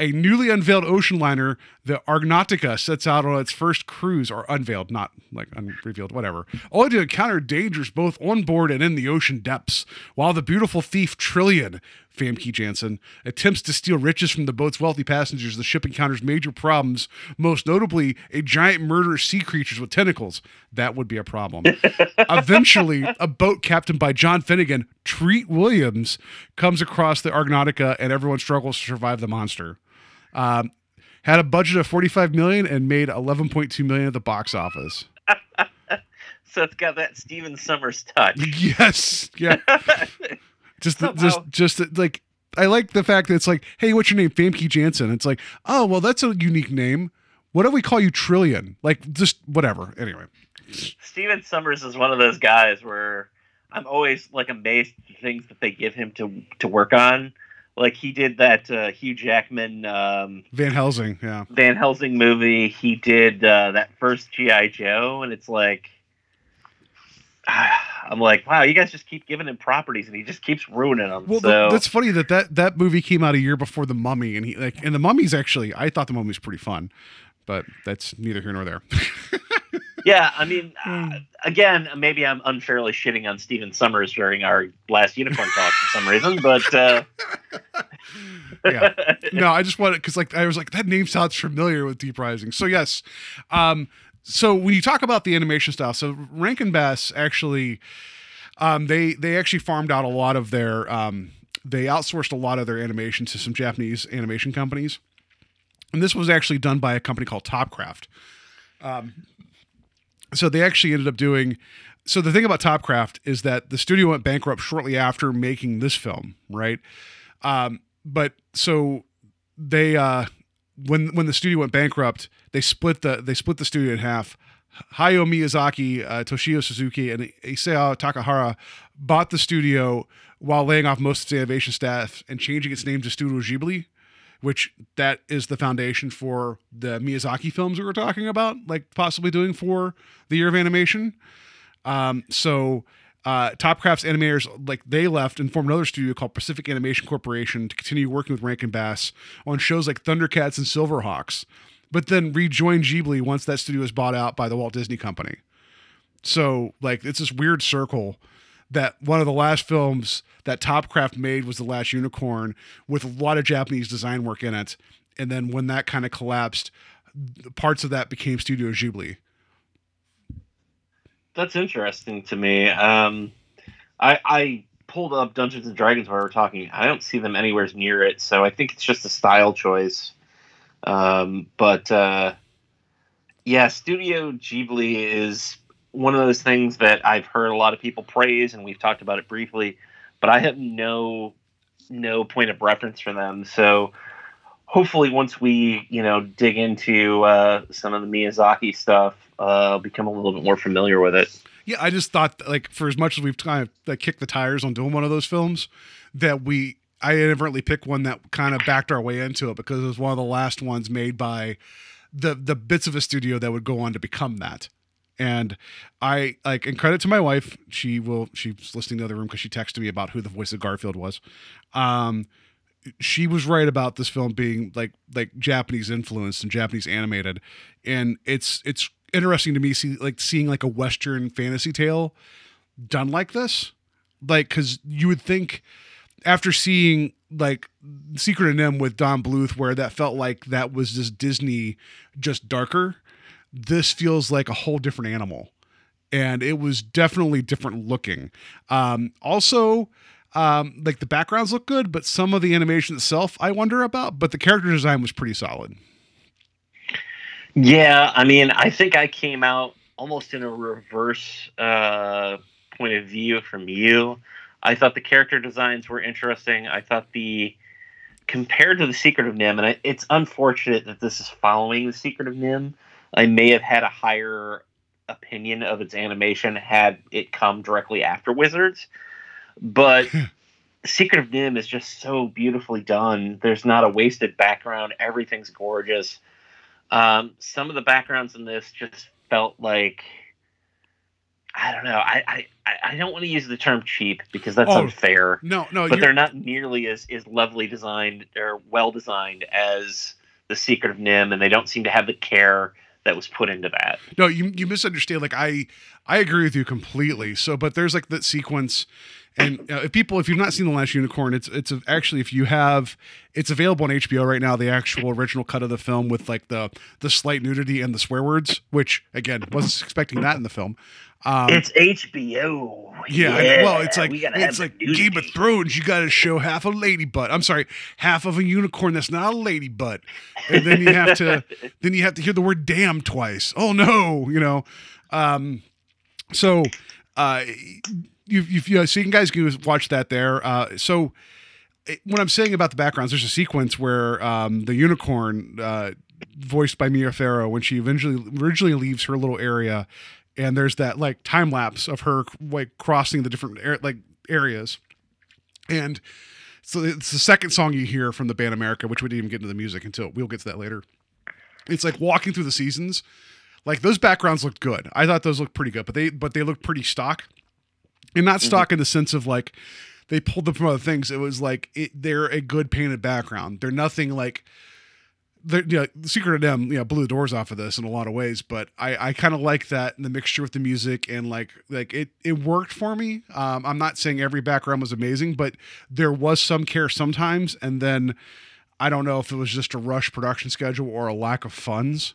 a newly unveiled ocean liner, the Argonautica, sets out on its first cruise, or unveiled, not like unrevealed, whatever, only to encounter dangers both on board and in the ocean depths. While the beautiful thief Trillian, Famke Janssen, attempts to steal riches from the boat's wealthy passengers, the ship encounters major problems, most notably a giant murderous sea creatures with tentacles. That would be a problem. Eventually, a boat captained by John Finnegan, Treat Williams, comes across the Argonautica, and everyone struggles to survive the monster. Um, had a budget of 45 million and made 11.2 million at the box office. so it's got that Stephen Sommers touch. Yes, yeah. Just, the, just, just the- like I like the fact that it's like, hey, what's your name? Famke Janssen. It's like, oh, well, that's a unique name. What do we call you, Trillian? Like, just whatever. Anyway, Stephen Sommers is one of those guys where I'm always like amazed at the things that they give him to to work on. Like he did that uh, Hugh Jackman um, Van Helsing. Yeah, Van Helsing movie. He did uh, that first GI Joe, and it's like, I'm like, wow, you guys just keep giving him properties, and he just keeps ruining them. Well, so that's funny that, that that movie came out a year before the Mummy, and he like, and the Mummy's actually, I thought the Mummy's pretty fun, but that's neither here nor there. yeah, I mean, uh, again, maybe I'm unfairly shitting on Stephen Sommers during our last unicorn talk for some reason, but uh, yeah. No, I just wanted because like I was like that name sounds familiar with Deep Rising. So yes, um, so when you talk about the animation style, so Rankin Bass actually, um, they they actually farmed out a lot of their, um, they outsourced a lot of their animation to some Japanese animation companies, and this was actually done by a company called Topcraft. Um, so they actually ended up doing so the thing about topcraft is that the studio went bankrupt shortly after making this film right um, but so they uh, when when the studio went bankrupt they split the they split the studio in half Hayao Miyazaki, uh, Toshio Suzuki, and Isao Takahata bought the studio while laying off most of its animation staff and changing its name to Studio Ghibli, which that is the foundation for the Miyazaki films we were talking about, like possibly doing for the year of animation. Um, so uh, Topcraft's animators like they left and formed another studio called Pacific Animation Corporation to continue working with Rankin Bass on shows like Thundercats and Silverhawks, but then rejoined Ghibli once that studio was bought out by the Walt Disney Company. So like it's this weird circle that one of the last films that Topcraft made was The Last Unicorn with a lot of Japanese design work in it. And then when that kind of collapsed, parts of that became Studio Ghibli. That's interesting to me. Um, I I pulled up Dungeons and Dragons while we were talking. I don't see them anywhere near it, so I think it's just a style choice. Um, but uh, yeah, Studio Ghibli is one of those things that I've heard a lot of people praise, and we've talked about it briefly. But I have no no point of reference for them. So hopefully, once we you know dig into uh, some of the Miyazaki stuff, uh, become a little bit more familiar with it. Yeah, I just thought like for as much as we've kind of like, kicked the tires on doing one of those films, that we I inadvertently picked one that kind of backed our way into it because it was one of the last ones made by the the bits of a studio that would go on to become that. And I like, and credit to my wife, she will, she's listening to the other room because she texted me about who the voice of Garfield was. Um, she was right about this film being like like Japanese influenced and Japanese animated, and it's it's interesting to me see like seeing like a Western fantasy tale done like this, like because you would think after seeing like Secret of NIMH with Don Bluth, where that felt like that was just Disney, just darker. This feels like a whole different animal, and it was definitely different looking. Um, also, um, like the backgrounds look good, but some of the animation itself, I wonder about. But the character design was pretty solid. Yeah, I mean, I think I came out almost in a reverse uh, point of view from you. I thought the character designs were interesting. I thought the compared to the Secret of NIMH, and I, it's unfortunate that this is following the Secret of NIMH. I may have had a higher opinion of its animation had it come directly after Wizards, but Secret of NIMH is just so beautifully done. There's not a wasted background. Everything's gorgeous. Um, some of the backgrounds in this just felt like I don't know. I I, I don't want to use the term cheap because that's Oh, unfair. No, no, but they're not nearly as as lovely designed or well designed as the Secret of NIMH, and they don't seem to have the care that was put into that. No, you you misunderstand. Like I I agree with you completely. So, but there's like that sequence, and uh, if people if you've not seen the Last Unicorn, it's it's actually if you have, it's available on HBO right now. The actual original cut of the film with like the the slight nudity and the swear words, which again wasn't expecting that in the film. Um, it's HBO. yeah, I- well, it's like we it's like Game of Thrones. You got to show half a lady butt. I'm sorry, half of a unicorn that's not a lady butt, and then you have to then you have to hear the word "damn" twice. Oh no, you know. Um, so, uh, you you you so you guys can watch that there. Uh, so it- what I'm saying about the backgrounds, there's a sequence where um, the unicorn, uh, voiced by Mia Farrow, when she eventually originally leaves her little area, and there's that like time lapse of her like crossing the different air, like areas, and so it's the second song you hear from the band America, which we didn't even get into the music until we'll get to that later. It's like walking through the seasons. Like those backgrounds looked good. I thought those looked pretty good, but they but they looked pretty stock and not stock in the sense of like they pulled them from other things. It was like it, they're a good painted background. They're nothing like they're you know, the secret of NIMH, you know, blew the doors off of this in a lot of ways. But I, I kind of like that the mixture with the music and like like it it worked for me. Um, I'm not saying every background was amazing, but there was some care sometimes, and then I don't know if it was just a rush production schedule or a lack of funds.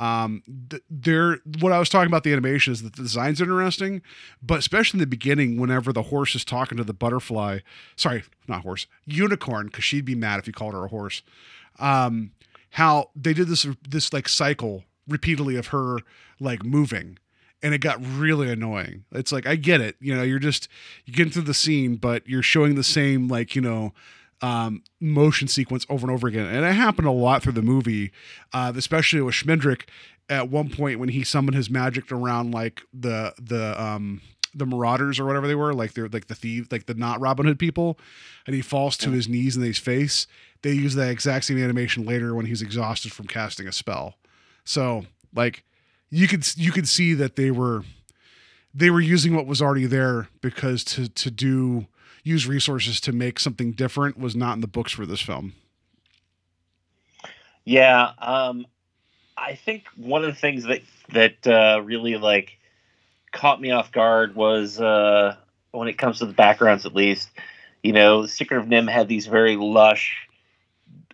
Um, th- there, what I was talking about the animation is that the design's interesting, but especially in the beginning, whenever the horse is talking to the butterfly, sorry, not horse, unicorn, because she'd be mad if you called her a horse. Um, how they did this this like cycle repeatedly of her like moving, and it got really annoying. It's like I get it, you know, you're just you get into the scene, but you're showing the same like you know um, motion sequence over and over again. And it happened a lot through the movie, uh, especially with Schmendrick at one point when he summoned his magic around like the the um the marauders or whatever they were like they're like the thieves like the not robin hood people. And he falls to his knees in his face. They use that exact same animation later when he's exhausted from casting a spell. So like you could you could see that they were they were using what was already there because to to do use resources to make something different was not in the books for this film. Yeah, um, I think one of the things that that uh, really like caught me off guard was uh, when it comes to the backgrounds, at least. You know, Secret of NIMH had these very lush,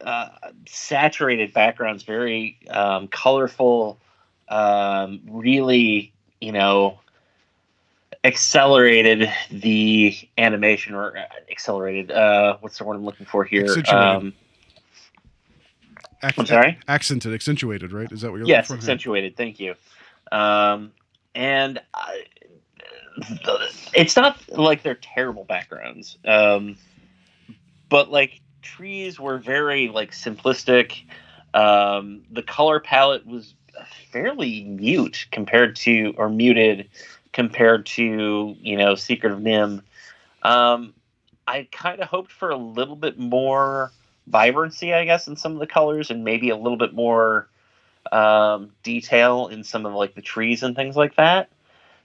uh, saturated backgrounds, very um, colorful, um, really, you know, accelerated the animation or uh, accelerated uh what's the word i'm looking for here Accentuated. um Ac- I'm sorry? Accented, accentuated, right? Is that what you're yes looking for? accentuated thank you um and I, it's not like they're terrible backgrounds um but like trees were very like simplistic um the color palette was fairly mute compared to or muted compared to you know secret of NIMH. Um i kind of hoped for a little bit more vibrancy i guess in some of the colors and maybe a little bit more um detail in some of like the trees and things like that.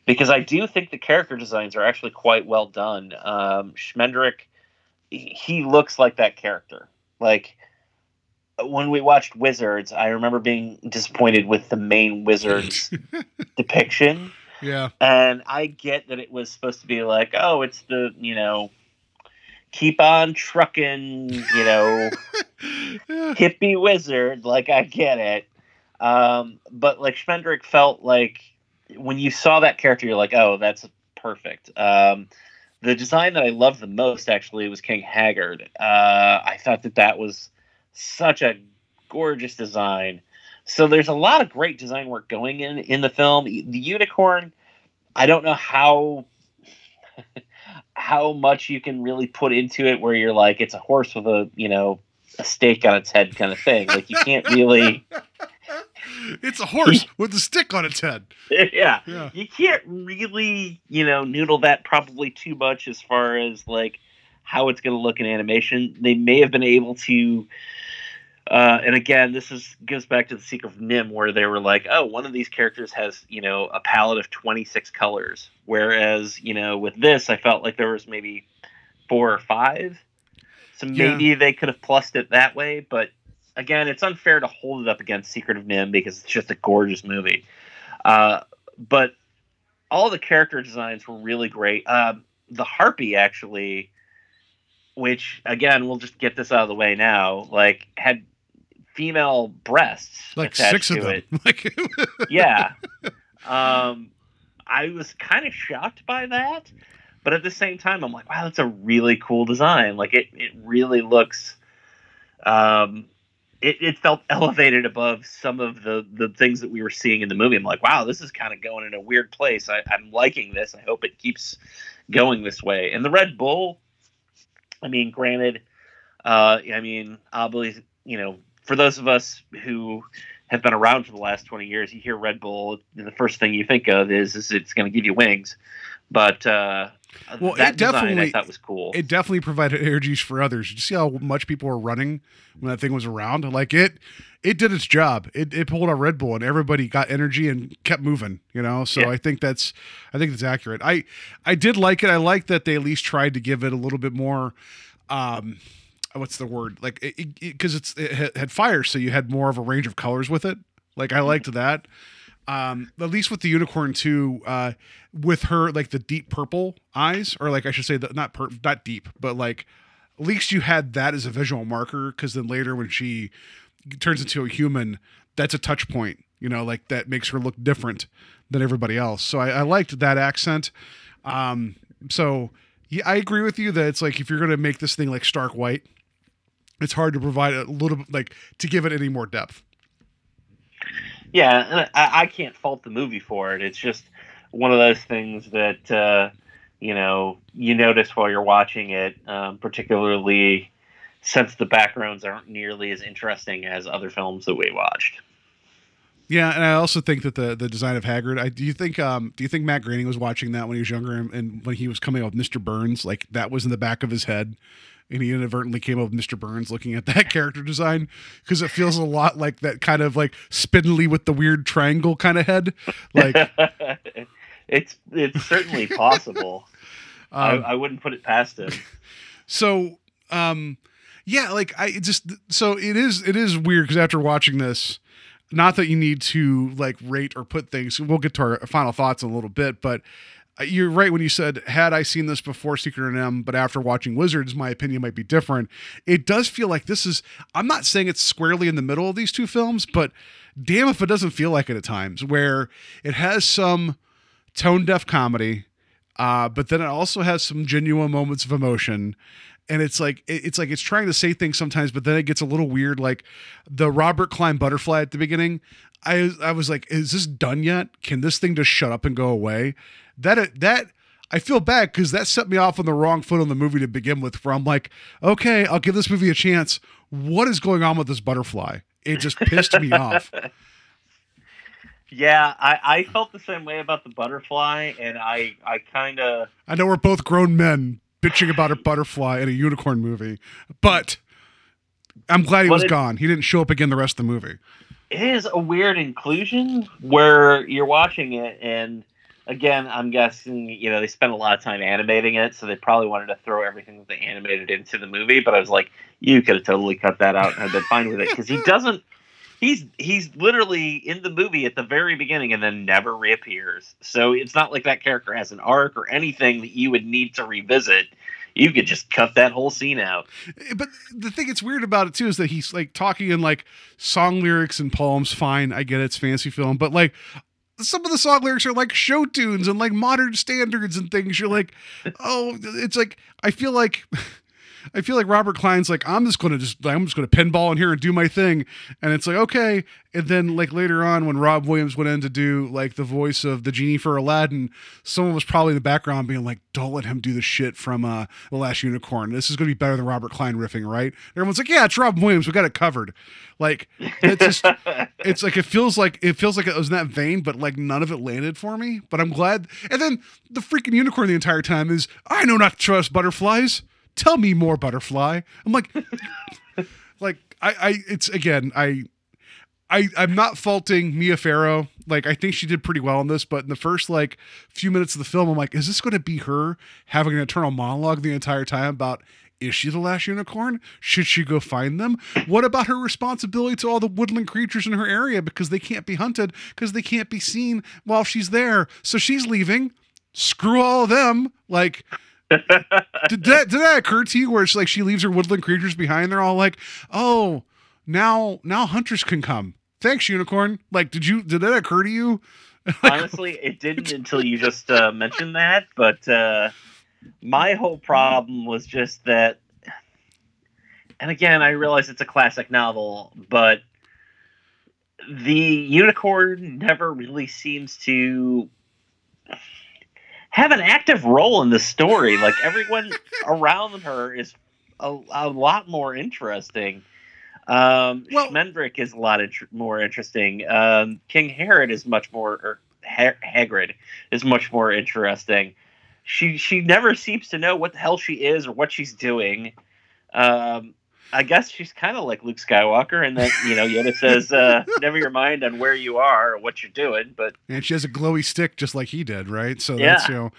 Because i do think the character designs are actually quite well done. Um schmendrick he- he looks like that character. Like when we watched Wizards, I remember being disappointed with the main Wizards depiction. Yeah. And I get that it was supposed to be like, oh, it's the, you know, keep on trucking, you know, hippie wizard. Like, I get it. Um, but like Schmendrick felt like when you saw that character, you're like, oh, that's perfect. Um, the design that I loved the most actually was King Haggard. Uh, I thought that that was such a gorgeous design. So there's a lot of great design work going in in the film. The unicorn, I don't know how how much you can really put into it where you're like it's a horse with a, you know, a stake on its head kind of thing. Like you can't really It's a horse with a stick on its head. yeah. Yeah. You can't really, you know, noodle that probably too much as far as like how it's going to look in animation. They may have been able to, uh, and again, this is goes back to the Secret of NIMH, where they were like, oh, one of these characters has, you know, a palette of twenty six colors, whereas, you know, with this, I felt like there was maybe four or five. So Yeah. maybe they could have plussed it that way, but again, it's unfair to hold it up against Secret of NIMH because it's just a gorgeous movie. Uh, but all the character designs were really great. Um, the harpy actually, which again, we'll just get this out of the way now, like had female breasts Like six of them. Like yeah. Um, I was kind of shocked by that, but at the same time, I'm like, wow, that's a really cool design. Like it, it really looks. Um, it, it felt elevated above some of the the things that we were seeing in the movie. I'm like, wow, this is kind of going in a weird place. I, I'm liking this. I hope it keeps going this way. And the Red Bull, I mean, granted, uh, I mean, obviously, you know, for those of us who have been around for the last 20 years, you hear Red Bull, and the first thing you think of is, is it's going to give you wings. But uh, Well, that it design I definitely thought was cool. It definitely provided energies for others. Did you see how much people were running when that thing was around? Like it, it did its job. It, it pulled a Red Bull, and everybody got energy and kept moving. You know, so Yeah. I think that's, I think that's accurate. I, I did like it. I like that they at least tried to give it a little bit more. Um, what's the word? Like, because it, it, 'cause it's it had- fire, so you had more of a range of colors with it. Like I liked that. Um, at least with the unicorn too, uh, with her like the deep purple eyes, or like I should say that not per- not deep, but like at least you had that as a visual marker because then later when she turns into a human, that's a touch point, you know, like that makes her look different than everybody else. So I, I liked that accent. Um, so yeah, I agree with you that it's like if you're gonna make this thing like stark white, it's hard to provide a little bit like to give it any more depth. Yeah, I, I can't fault the movie for it. It's just one of those things that uh, you know you notice while you're watching it, um, particularly since the backgrounds aren't nearly as interesting as other films that we watched. Yeah, and I also think that the the design of Haggard. I do you think um do you think Matt Groening was watching that when he was younger and, and when he was coming up with Mr. Burns, like that was in the back of his head, and he inadvertently came up with Mr. Burns looking at that character design because it feels a lot like that kind of like spindly with the weird triangle kind of head. Like it's it's certainly possible. Um, I, I wouldn't put it past him. so um yeah like i just so it is it is weird because after watching this not that you need to like rate or put things we'll get to our final thoughts in a little bit but you're right when you said had i seen this before secret and NIMH but after watching wizards my opinion might be different it does feel like this is i'm not saying it's squarely in the middle of these two films but damn if it doesn't feel like it at times where it has some tone deaf comedy Uh, but then it also has some genuine moments of emotion. And it's like it's like it's trying to say things sometimes, but then it gets a little weird. Like the Robert Klein butterfly at the beginning, I I was like, is this done yet? Can this thing just shut up and go away? That that I feel bad because that set me off on the wrong foot on the movie to begin with. Where I'm like, okay, I'll give this movie a chance. What is going on with this butterfly? It just pissed me off. Yeah, I, I felt the same way about the butterfly, and I I kind of I know we're both grown men bitching about a butterfly in a unicorn movie, but I'm glad he was it- gone. He didn't show up again the rest of the movie. it is a weird inclusion where you're watching it and again i'm guessing you know they spent a lot of time animating it so they probably wanted to throw everything that they animated into the movie but i was like you could have totally cut that out and i've been fine with it because he doesn't he's he's literally in the movie at the very beginning and then never reappears. So it's not like that character has an arc or anything that you would need to revisit. You could just cut that whole scene out. Eh, but the thing that's weird about it too is that he's like talking in like song lyrics and poems. Fine, I get it, it's fancy film, but like some of the song lyrics are like show tunes and like modern standards and things. You're like, oh, it's like I feel like I feel like Robert Klein's like I'm just gonna just I'm just gonna pinball in here and do my thing, and it's like okay. And then like later on when Rob Williams went in to do like the voice of the genie for Aladdin, someone was probably in the background being like, "Don't let him do the shit from uh, the Last Unicorn. This is gonna be better than Robert Klein riffing, right?" Everyone's like, "Yeah, it's Rob Williams. We got it covered." Like it's just it's like it feels like it feels like it was in that vein, but like none of it landed for me. But I'm glad. And then the freaking unicorn the entire time is I know not to trust butterflies. Tell me more, butterfly. I'm like, like I, I it's again I. I, I'm not faulting Mia Farrow. Like I think she did pretty well in this, but in the first like few minutes of the film, I'm like, is this going to be her having an eternal monologue the entire time about is she the last unicorn? Should she go find them? What about her responsibility to all the woodland creatures in her area because they can't be hunted because they can't be seen while she's there? So she's leaving. Screw all of them. Like did that did that occur to you where it's like she leaves her woodland creatures behind? They're all like, oh, now now hunters can come. Thanks, unicorn. Like, did you did that occur to you? Honestly, it didn't until you just uh, mentioned that. But uh, my whole problem was just that, and again, I realize it's a classic novel, but the unicorn never really seems to have an active role in the story. Like everyone around her is a, a lot more interesting. Um, well, Schmendrick is a lot more interesting. Um, King Herod is much more, or ha- Hagrid is much more interesting. She she never seems to know what the hell she is or what she's doing. Um, I guess she's kind of like Luke Skywalker, and that you know Yoda says, uh, "Never your mind on where you are or what you're doing." But And she has a glowy stick just like he did, right? So Yeah. that's you know,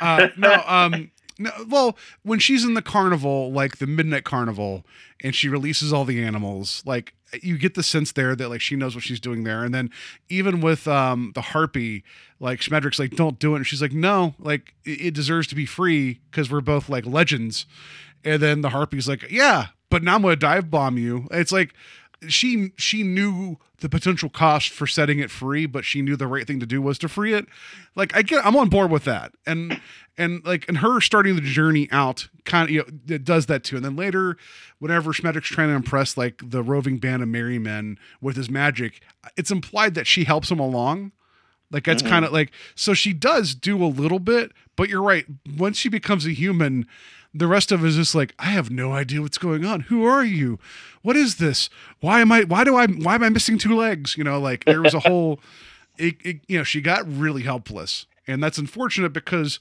uh, no, um, no. Well, when she's in the carnival, like the midnight carnival, and she releases all the animals, like you get the sense there that like she knows what she's doing there. And then even with um the harpy, like Schmendrick's like, "Don't do it," and she's like, "No, like it, it deserves to be free because we're both like legends." And then the harpy's like, "Yeah, but now I'm gonna dive bomb you." It's like she she knew the potential cost for setting it free, but she knew the right thing to do was to free it. Like I get, I'm on board with that, and and like and her starting the journey out kind of you know it does that too. And then later, whenever Schmendrick's trying to impress like the roving band of merry men with his magic, it's implied that she helps him along. Like that's Mhm. kind of like so she does do a little bit, but you're right. Once she becomes a human, the rest of it is just like I have no idea what's going on. Who are you? What is this? Why am I? Why do I? Why am I missing two legs? You know, like there was a whole. It, it, you know, she got really helpless, and that's unfortunate because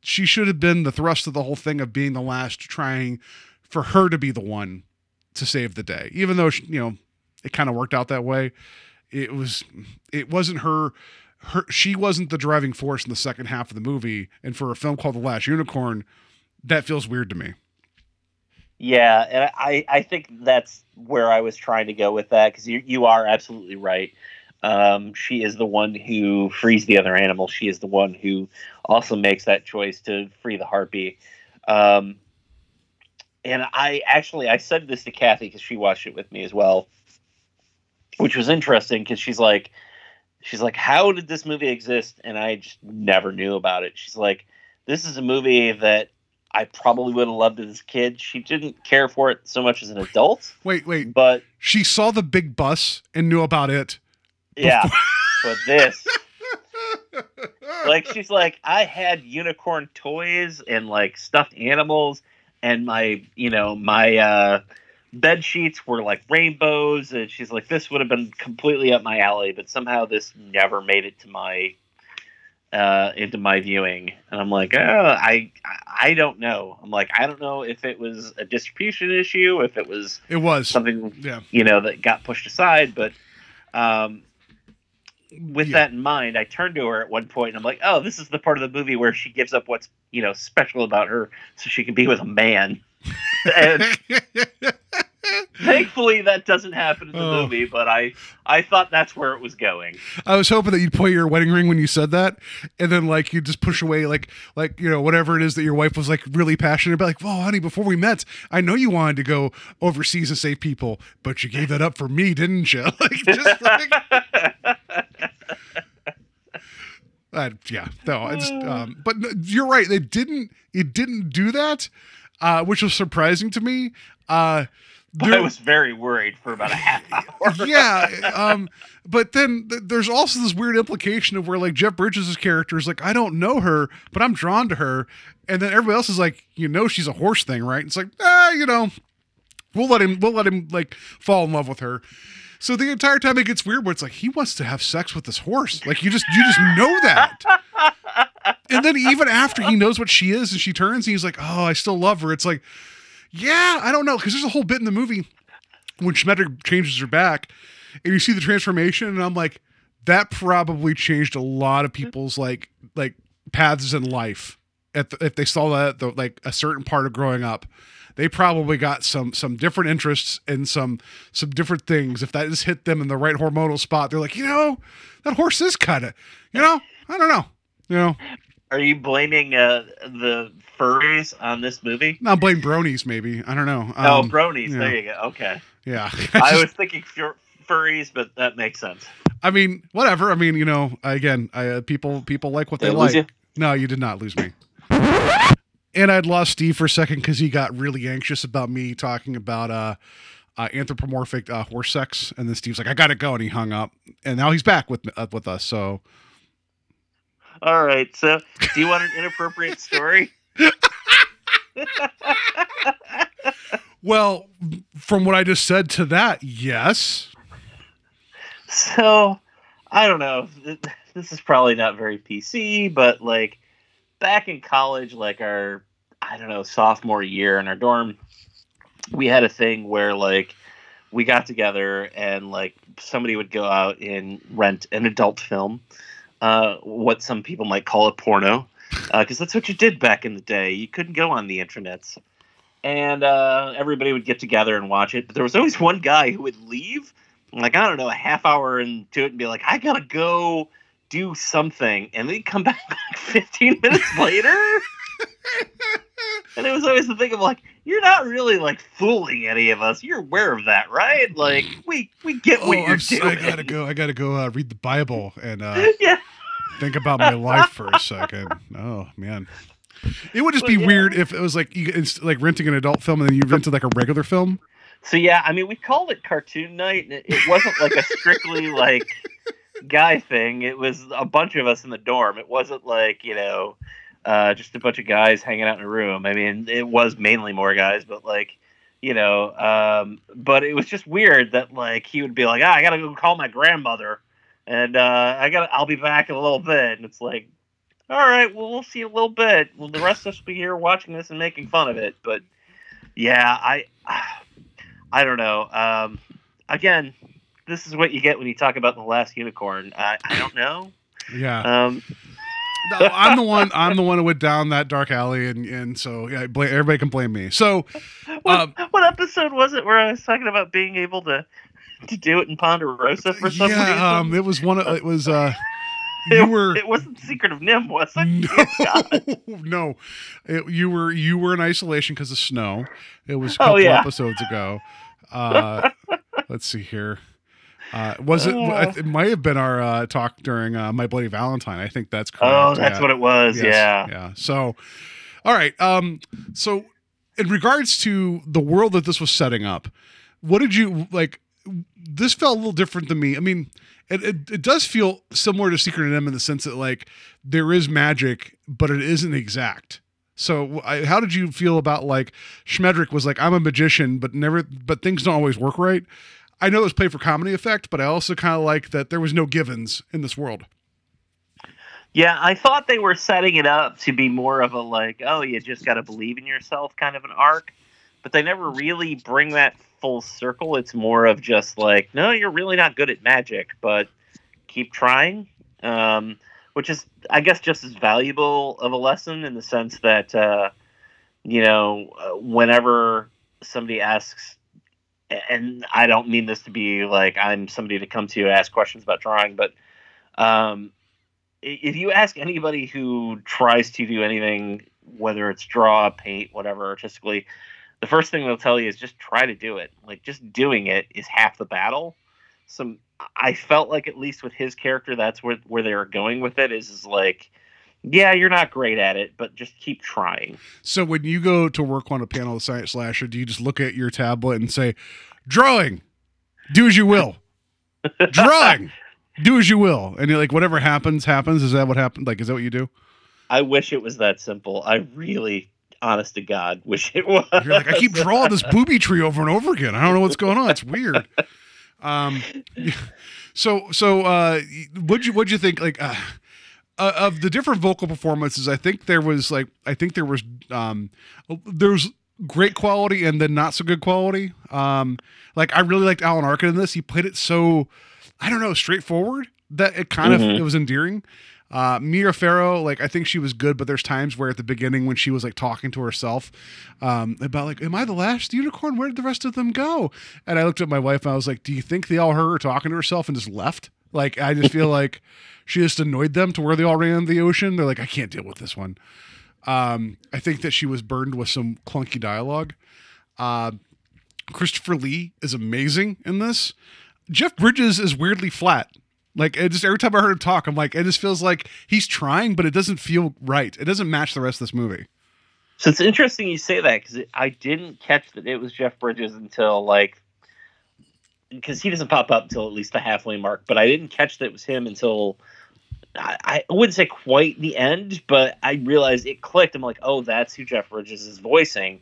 she should have been the thrust of the whole thing of being the last, trying for her to be the one to save the day. Even though she, you know it kind of worked out that way, it was it wasn't her. Her she wasn't the driving force in the second half of the movie, and for a film called The Last Unicorn, that feels weird to me. Yeah, and I, I think that's where I was trying to go with that because you you are absolutely right. Um, she is the one who frees the other animal. She is the one who also makes that choice to free the harpy. Um, and I actually I said this to Kathy because she watched it with me as well, which was interesting because she's like, she's like, how did this movie exist? And I just never knew about it. She's like, this is a movie that I probably would have loved as a kid. She didn't care for it so much as an adult, Wait, wait. but She saw the big bus and knew about it. yeah. but this, like, she's like, I had unicorn toys and like stuffed animals, and my, you know, my uh, bed sheets were like rainbows, and she's like, this would have been completely up my alley, but somehow this never made it to my uh into my viewing and i'm like oh i i don't know i'm like i don't know if it was a distribution issue if it was It was. something Yeah. you know that got pushed aside but um with Yeah. that in mind i turned to her at one point and i'm like oh this is the part of the movie where she gives up what's you know special about her so she can be with a man and thankfully that doesn't happen in the Oh. movie but i i thought that's where it was going I was hoping that you'd point your wedding ring when you said that, and then like you just push away like like you know whatever it is that your wife was like really passionate about. Like, oh honey, before we met, I know you wanted to go overseas and save people, but you gave that up for me, didn't you? Like, just like, uh, yeah, no, it's um, but you're right. It didn't it didn't do that, uh, which was surprising to me. Uh, there- i was very worried for about a half hour. Yeah um but then th- there's also this weird implication of where like jeff bridges' character is like i don't know her but i'm drawn to her. And then everybody else is like you know she's a horse thing right? It's like ah you know we'll let him we'll let him like fall in love with her. So the entire time it gets weird where it's like he wants to have sex with this horse. Like you just you just know that. And then even after he knows what she is and she turns he's like oh i still love her. It's like yeah i don't know because there's a whole bit in the movie when Schmendrick changes her back and you see the transformation and I'm like that probably changed a lot of people's like like paths in life. At the, if they saw that the, like a certain part of growing up they probably got some some different interests and some some different things. If that just hit them in the right hormonal spot they're like you know that horse is kind of you know I don't know you know Are you blaming uh, the furries on this movie? not blame bronies maybe I don't know oh, Um, bronies. yeah. There you go. Okay. yeah I was thinking fur- furries, but that makes sense. I mean, whatever. I mean, you know, again, I, uh, people people like what Did they I lose like. you? No, you did not lose me. and I'd lost Steve for a second because he got really anxious about me talking about uh, uh, anthropomorphic uh, horse sex, and then Steve's like, "I gotta go," and he hung up. And now he's back with uh, with us. So All right. So, do you want an inappropriate story? Well, from what I just said to that, yes. So, I don't know. This is probably not very PC, but like back in college, like our, I don't know, sophomore year in our dorm, we had a thing where like we got together and like somebody would go out and rent an adult film, uh, what some people might call a porno, because that's what you did back in the day. You couldn't go on the internets. And uh, everybody would get together and watch it. But there was always one guy who would leave like I don't know, a half hour into it and be like, I gotta go do something, and then come back like 15 minutes later. and it was always the thing of like, you're not really like fooling any of us. You're aware of that, right? Like we we get what Oh, you're I'm s- I doing. gotta go. I gotta go uh, read the Bible and uh, yeah. Think about my life for a second. Oh man, it would just Well, be yeah. weird if it was like you it's like renting an adult film and then you rented like a regular film. So yeah, I mean, we called it cartoon night, and it, it wasn't like a strictly like guy thing. It was a bunch of us in the dorm. It wasn't like you know, uh, just a bunch of guys hanging out in a room. I mean, it was mainly more guys, but like, you know, um, but it was just weird that like he would be like, ah, I gotta go call my grandmother, and uh, I gotta, I'll be back in a little bit, and it's like. All right, well, we'll see a little bit. Well, the rest of us will be here watching this and making fun of it. But yeah, I, I don't know. Um, again, this is what you get when you talk about the last unicorn. I, I don't know. Yeah, Um, no, I'm the one. I'm the one who went down that dark alley, and and so yeah, blame, everybody can blame me. So what, Um, what episode was it where I was talking about being able to to do it in Ponderosa for some reason? yeah, um, it was one. Of, it was uh, it, you were it wasn't Secret of NIMH, was it? no, no, It- you were you were in isolation because of snow. It was a Oh, couple yeah. episodes ago. Uh, let's see here. Uh, was it? Uh. It might have been our uh, talk during uh, My Bloody Valentine. I think that's correct. Oh, that's what it was. Yes, Yeah. Yeah. So, all right. Um. So, in regards to the world that this was setting up, what did you like? This felt a little different than me. I mean, it, it, it does feel similar to Secret M in the sense that like there is magic, but it isn't exact. So, I, how did you feel about like Schmendrick was like, I'm a magician, but never, but things don't always work right. I know it was played for comedy effect, but I also kind of like that there was no givens in this world. Yeah, I thought they were setting it up to be more of a like, oh, you just got to believe in yourself kind of an arc, but they never really bring that full circle. It's more of just like, no, you're really not good at magic, but keep trying. Um, which is, I guess, just as valuable of a lesson in the sense that, uh, you know, uh, whenever somebody asks, and I don't mean this to be like I'm somebody to come to you ask questions about drawing, but um, if you ask anybody who tries to do anything, whether it's draw, paint, whatever, artistically, the first thing they'll tell you is just try to do it. Like just doing it is half the battle. Some I felt like at least with his character, that's where where they were going with it. Is is like, yeah, you're not great at it, but just keep trying. So when you go to work on a panel of Science Slasher, do you just look at your tablet and say, "Drawing, do as you will"? Drawing, do as you will, and you're like, whatever happens, happens. Is that what happened? Like, is that what you do? I wish it was that simple. I really, honest to God, wish it was. You're like, I keep drawing this booby tree over and over again. I don't know what's going on. It's weird. Um, so so uh, what'd you what'd you think? Like. Uh, uh, of the different vocal performances, I think there was like I think there was um there's great quality and then not so good quality. Um like I really liked Alan Arkin in this. He played it so I don't know, straightforward that it kind of Mhm. it was endearing. Uh Mia Farrow, like I think she was good, but there's times where at the beginning when she was like talking to herself um about like, Am I the last unicorn? Where did the rest of them go? And I looked at my wife and I was like, Do you think they all heard her talking to herself and just left? Like I just feel like she just annoyed them to where they all ran the ocean. They're like, I can't deal with this one. Um, I think that she was burdened with some clunky dialogue. Uh, Christopher Lee is amazing in this. Jeff Bridges is weirdly flat. Like it just every time I heard him talk, I'm like, it just feels like he's trying, but it doesn't feel right. It doesn't match the rest of this movie. So it's interesting you say that because I didn't catch that it was Jeff Bridges until like because he doesn't pop up until at least the halfway mark. But I didn't catch that it was him until I, I wouldn't say quite the end, but I realized it clicked. I'm like, oh, that's who Jeff Bridges is voicing,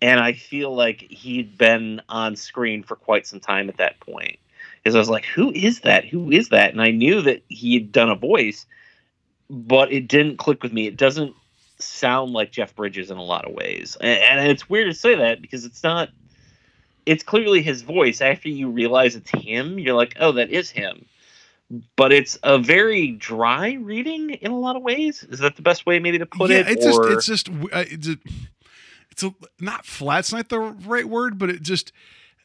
and I feel like he'd been on screen for quite some time at that point. Because I was like, who is that? Who is that? And I knew that he had done a voice, but it didn't click with me. It doesn't sound like Jeff Bridges in a lot of ways. And, and it's weird to say that because it's not it's clearly his voice. After you realize it's him, you're like, "Oh, that is him." But it's a very dry reading in a lot of ways. Is that the best way maybe to put yeah, it? it's just it's just it's a, it's a, not flat's not the right word, but it just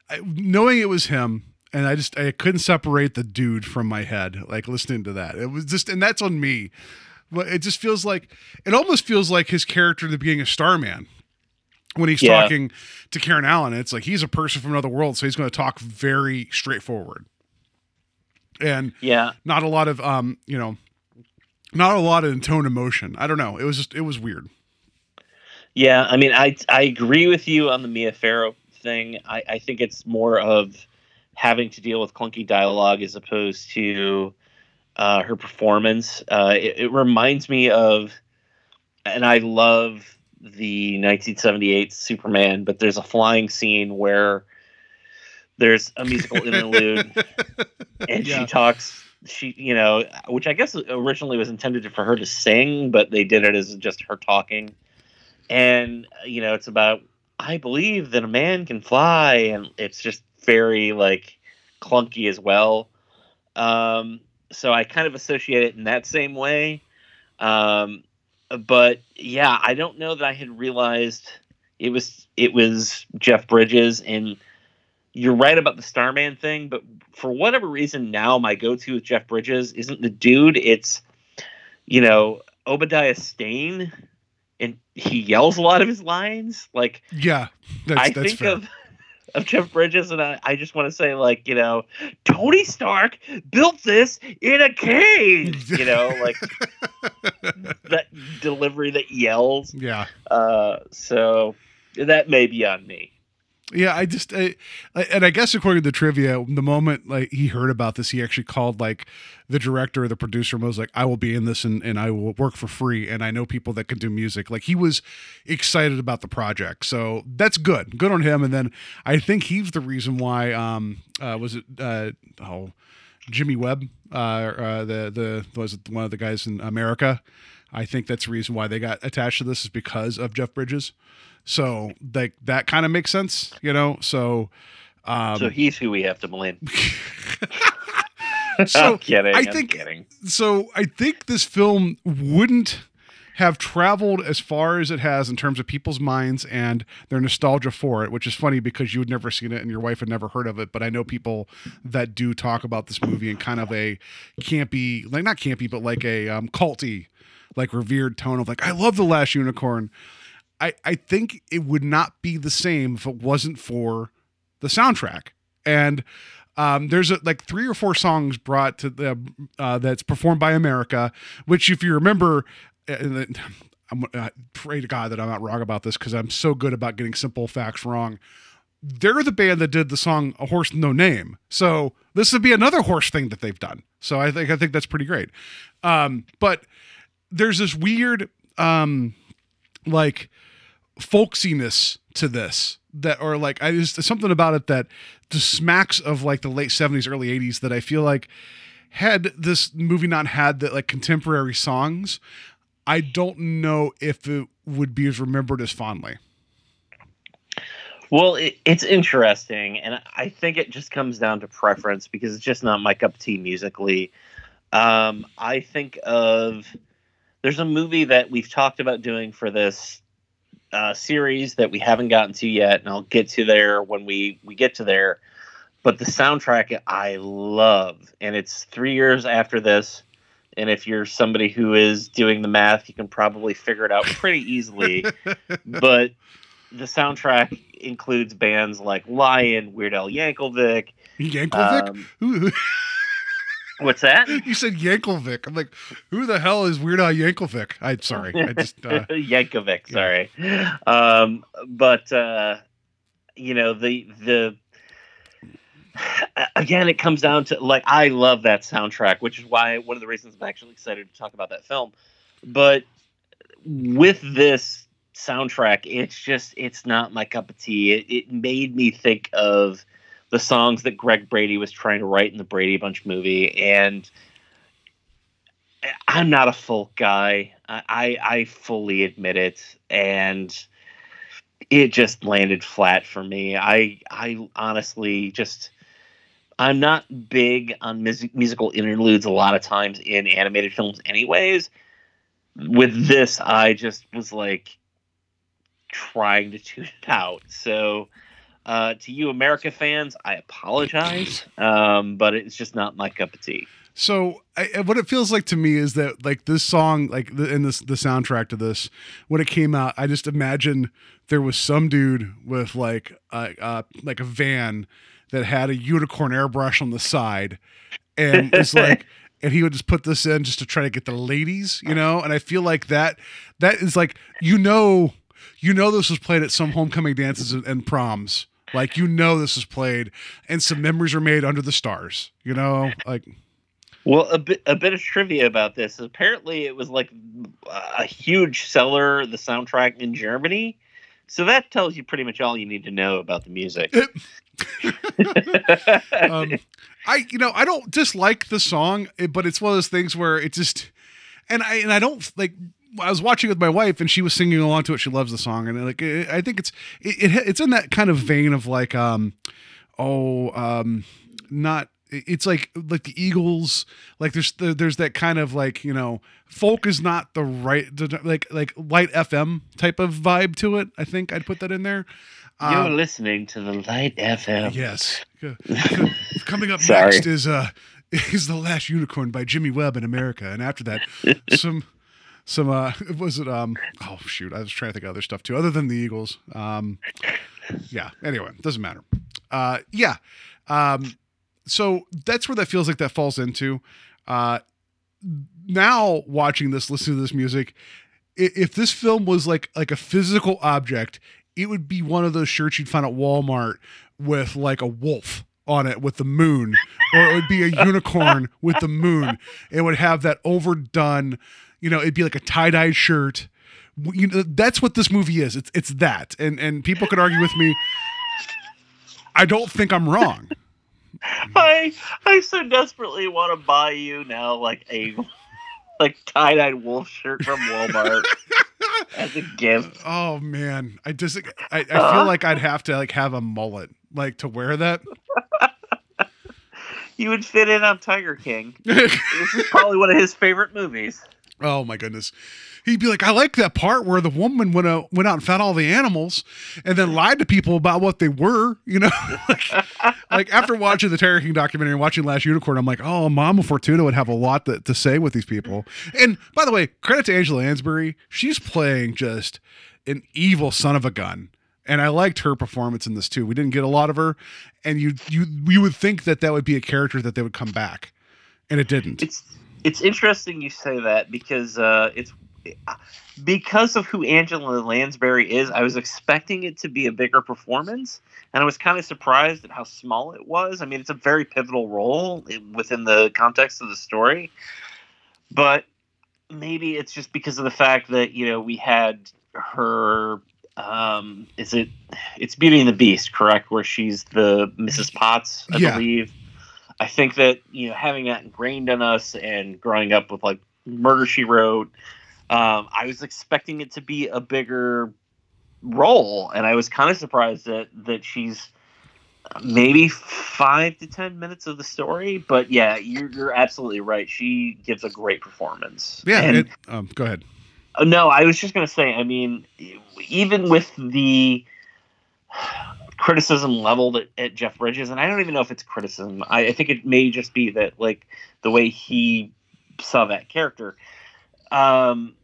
I, knowing it was him, and I just I couldn't separate the dude from my head. Like listening to that, it was just, and that's on me. But it just feels like it almost feels like his character at the beginning of Starman. When he's Yeah. talking to Karen Allen, it's like he's a person from another world, so he's going to talk very straightforward, and yeah, not a lot of um, you know, not a lot of tone emotion. I don't know. It was just it was weird. Yeah, I mean, I I agree with you on the Mia Farrow thing. I, I think it's more of having to deal with clunky dialogue as opposed to uh, her performance. Uh, it, it reminds me of, and I love the 1978 Superman, but there's a flying scene where there's a musical interlude, and Yeah. she talks. She, you know, which I guess originally was intended for her to sing, but they did it as just her talking and you know it's about i believe that a man can fly and it's just very like clunky as well um so i kind of associate it in that same way um but yeah i don't know that i had realized it was it was jeff bridges and you're right about the starman thing but for whatever reason now my go-to with jeff bridges isn't the dude it's you know obadiah stane and he yells a lot of his lines. Like Yeah, that's, I that's think fair. of of Jeff Bridges, and I, I just want to say, like, you know, Tony Stark built this in a cage. You know, like that delivery that yells. Yeah. Uh, so that may be on me. Yeah, I just I, and I guess according to the trivia, the moment like he heard about this, he actually called like the director or the producer and was like, "I will be in this and and I will work for free." And I know people that can do music. Like he was excited about the project, so that's good. Good on him. And then I think he's the reason why. Um, uh, was it uh oh, Jimmy Webb, uh, uh the the was it one of the guys in America? I think that's the reason why they got attached to this is because of Jeff Bridges. So like that kind of makes sense, you know. So um so he's who we have to blame. so I'm kidding. I I'm think kidding. so I think this film wouldn't have traveled as far as it has in terms of people's minds and their nostalgia for it, which is funny because you had never seen it and your wife had never heard of it. But I know people that do talk about this movie in kind of a campy, like not campy, but like a um, culty, like revered tone of like, I love The Last Unicorn. I, I think it would not be the same if it wasn't for the soundtrack. And um, there's a, like three or four songs brought to the uh, that's performed by America, which if you remember, uh, uh, pray to God that I'm not wrong about this because I'm so good about getting simple facts wrong. They're the band that did the song "A Horse No Name," so this would be another horse thing that they've done. So I think I think that's pretty great. Um, but there's this weird um, like folksiness to this that or like I just something about it that just smacks of like the late 70s early 80s that I feel like had this movie not had that like contemporary songs I don't know if it would be as remembered as fondly Well, it, it's interesting, and I think it just comes down to preference because it's just not my cup of tea musically. Um, I think of there's a movie that we've talked about doing for this uh, series that we haven't gotten to yet, and I'll get to there when we we get to there. But the soundtrack I love, and it's three years after this. And if you're somebody who is doing the math, you can probably figure it out pretty easily. but the soundtrack includes bands like Lion, Weird Al Yankovic. Yankovic Um, what's that? you said Yankovic I'm like who the hell is Weird Al Yankovic I'm sorry I just uh, Yankovic, sorry. Um, but uh, you know the the again, it comes down to like I love that soundtrack, which is why one of the reasons I'm actually excited to talk about that film. But with this soundtrack, it's just it's not my cup of tea. It, it made me think of the songs that Greg Brady was trying to write in the Brady Bunch movie, and I'm not a folk guy. I I, fully admit it, and it just landed flat for me. I I honestly just I'm not big on music, musical interludes a lot of times in animated films anyways. With this I just was like trying to tune it out. So uh, to you America fans, I apologize. Um, but it's just not my cup of tea. So I, what it feels like to me is that like this song, like the, in this the soundtrack to this, when it came out, I just imagine there was some dude with like a uh, like a van that had a unicorn airbrush on the side, and it's like. And he would just put this in just to try to get the ladies, you know. And I feel like that that is like you know, you know this was played at some homecoming dances and, and proms. Like you know this is played, and some memories are made under the stars. You know, like Well, a bit a bit of trivia about this. Apparently, it was like a huge seller, the soundtrack in Germany. So that tells you pretty much all you need to know about the music. um, I you know I don't dislike the song, eh, but it's one of those things where it just and I and I don't like. I was watching with my wife and she was singing along to it. She loves the song and like I think it's it, it it's in that kind of vein of like um oh um not it's like like the Eagles like there's there's that kind of like you know folk is not the right like like light FM type of vibe to it. I think I'd put that in there. You're Um, listening to the Light FM. Yes. Coming up next is uh is the last unicorn by Jimmy Webb in America, and after that, some some uh was it um oh shoot I was trying to think of other stuff too other than the Eagles um yeah anyway doesn't matter uh, yeah. Um, so that's where that feels like that falls into. Uh, now watching this, listening to this music, if this film was like like a physical object, it would be one of those shirts you'd find at Walmart with like a wolf on it with the moon, or it would be a unicorn with the moon. It would have that overdone, you know, it'd be like a tie dye shirt. You know, that's what this movie is. It's it's that, and and people could argue with me. I don't think I'm wrong. I I so desperately want to buy you now like a like tie dyed wolf shirt from Walmart as a gift. Oh man, I just I, I Uh-huh. feel like I'd have to like have a mullet like to wear that. You would fit in on Tiger King. this is probably one of his favorite movies. Oh my goodness. He'd be like, I like that part where the woman went out, went out and found all the animals and then lied to people about what they were, you know? like, like after watching the Tiger King documentary and watching Last Unicorn, I'm like, oh, Mama Fortuna would have a lot to, to say with these people. And by the way, credit to Angela Lansbury. She's playing just an evil son of a gun. And I liked her performance in this too. We didn't get a lot of her, and you you you would think that that would be a character that they would come back, and it didn't. It's it's interesting you say that because uh, it's because of who Angela Lansbury is. I was expecting it to be a bigger performance, and I was kind of surprised at how small it was. I mean, it's a very pivotal role within the context of the story, but maybe it's just because of the fact that you know we had her. Um, is it? It's Beauty and the Beast, correct? Where she's the Mrs. Potts, I Yeah. believe. I think that you know having that ingrained in us and growing up with like Murder She Wrote, um, I was expecting it to be a bigger role, and I was kind of surprised that that she's maybe five to ten minutes of the story. But yeah, you're you're absolutely right. She gives a great performance. yeah. And- It, um, go ahead. No, I was just going to say, I mean, even with the criticism leveled at, at Jeff Bridges, and I don't even know if it's criticism. I, I think it may just be that, like, the way he saw that character. Um,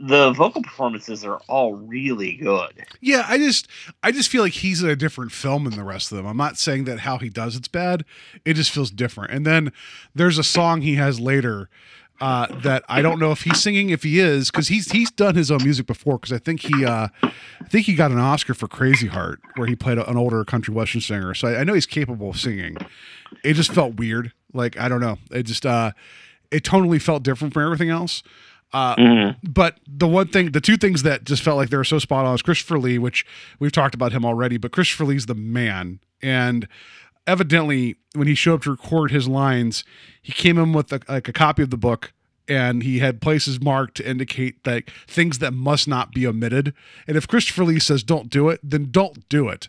the vocal performances are all really good. Yeah, I just I just feel like he's in a different film than the rest of them. I'm not saying that how he does it's bad. It just feels different. And then there's a song he has later uh, that I don't know if he's singing. If he is, because he's he's done his own music before. Because I think he uh, I think he got an Oscar for Crazy Heart, where he played an older country western singer. So I, I know he's capable of singing. It just felt weird. Like I don't know. It just uh, it totally felt different from everything else. Uh, But the one thing, the two things that just felt like they were so spot on is Christopher Lee, which we've talked about him already, but Christopher Lee's the man. And evidently, when he showed up to record his lines, he came in with a, like a copy of the book and he had places marked to indicate like things that must not be omitted. And if Christopher Lee says don't do it, then don't do it.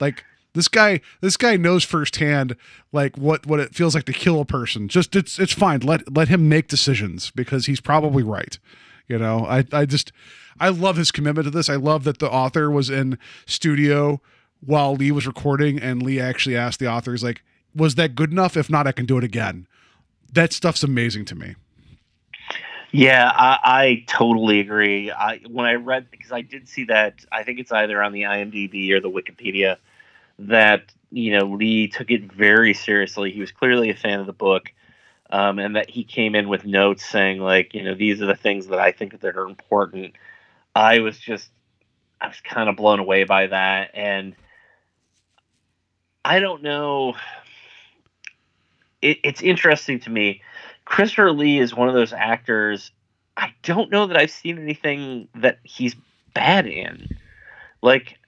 Like this guy, this guy knows firsthand like what what it feels like to kill a person. Just it's it's fine. Let let him make decisions because he's probably right. You know, I I just I love his commitment to this. I love that the author was in studio while Lee was recording, and Lee actually asked the author, he's like, "Was that good enough? If not, I can do it again." That stuff's amazing to me. Yeah, I, I totally agree. I when I read because I did see that I think it's either on the IMDb or the Wikipedia that you know Lee took it very seriously. He was clearly a fan of the book, um, and that he came in with notes saying like you know these are the things that I think that are important. I was just I was kind of blown away by that, and I don't know. It, it's interesting to me. Christopher Lee is one of those actors. I don't know that I've seen anything that he's bad in. Like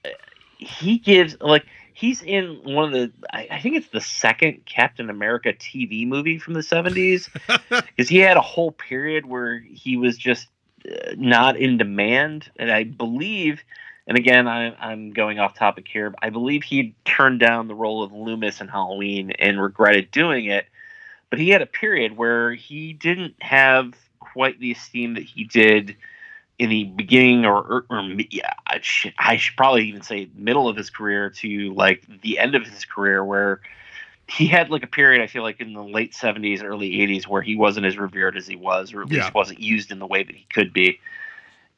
he gives like he's in one of the I, I think it's the second Captain America TV movie from the 70s because he had a whole period where he was just uh, not in demand and I believe and again I, I'm going off topic here I believe he turned down the role of Loomis in Halloween and regretted doing it but he had a period where he didn't have quite the esteem that he did in the beginning or, or, or yeah, I should, I should probably even say middle of his career to like the end of his career where he had like a period I feel like in the late 70s early 80s where he wasn't as revered as he was or at least Yeah. wasn't used in the way that he could be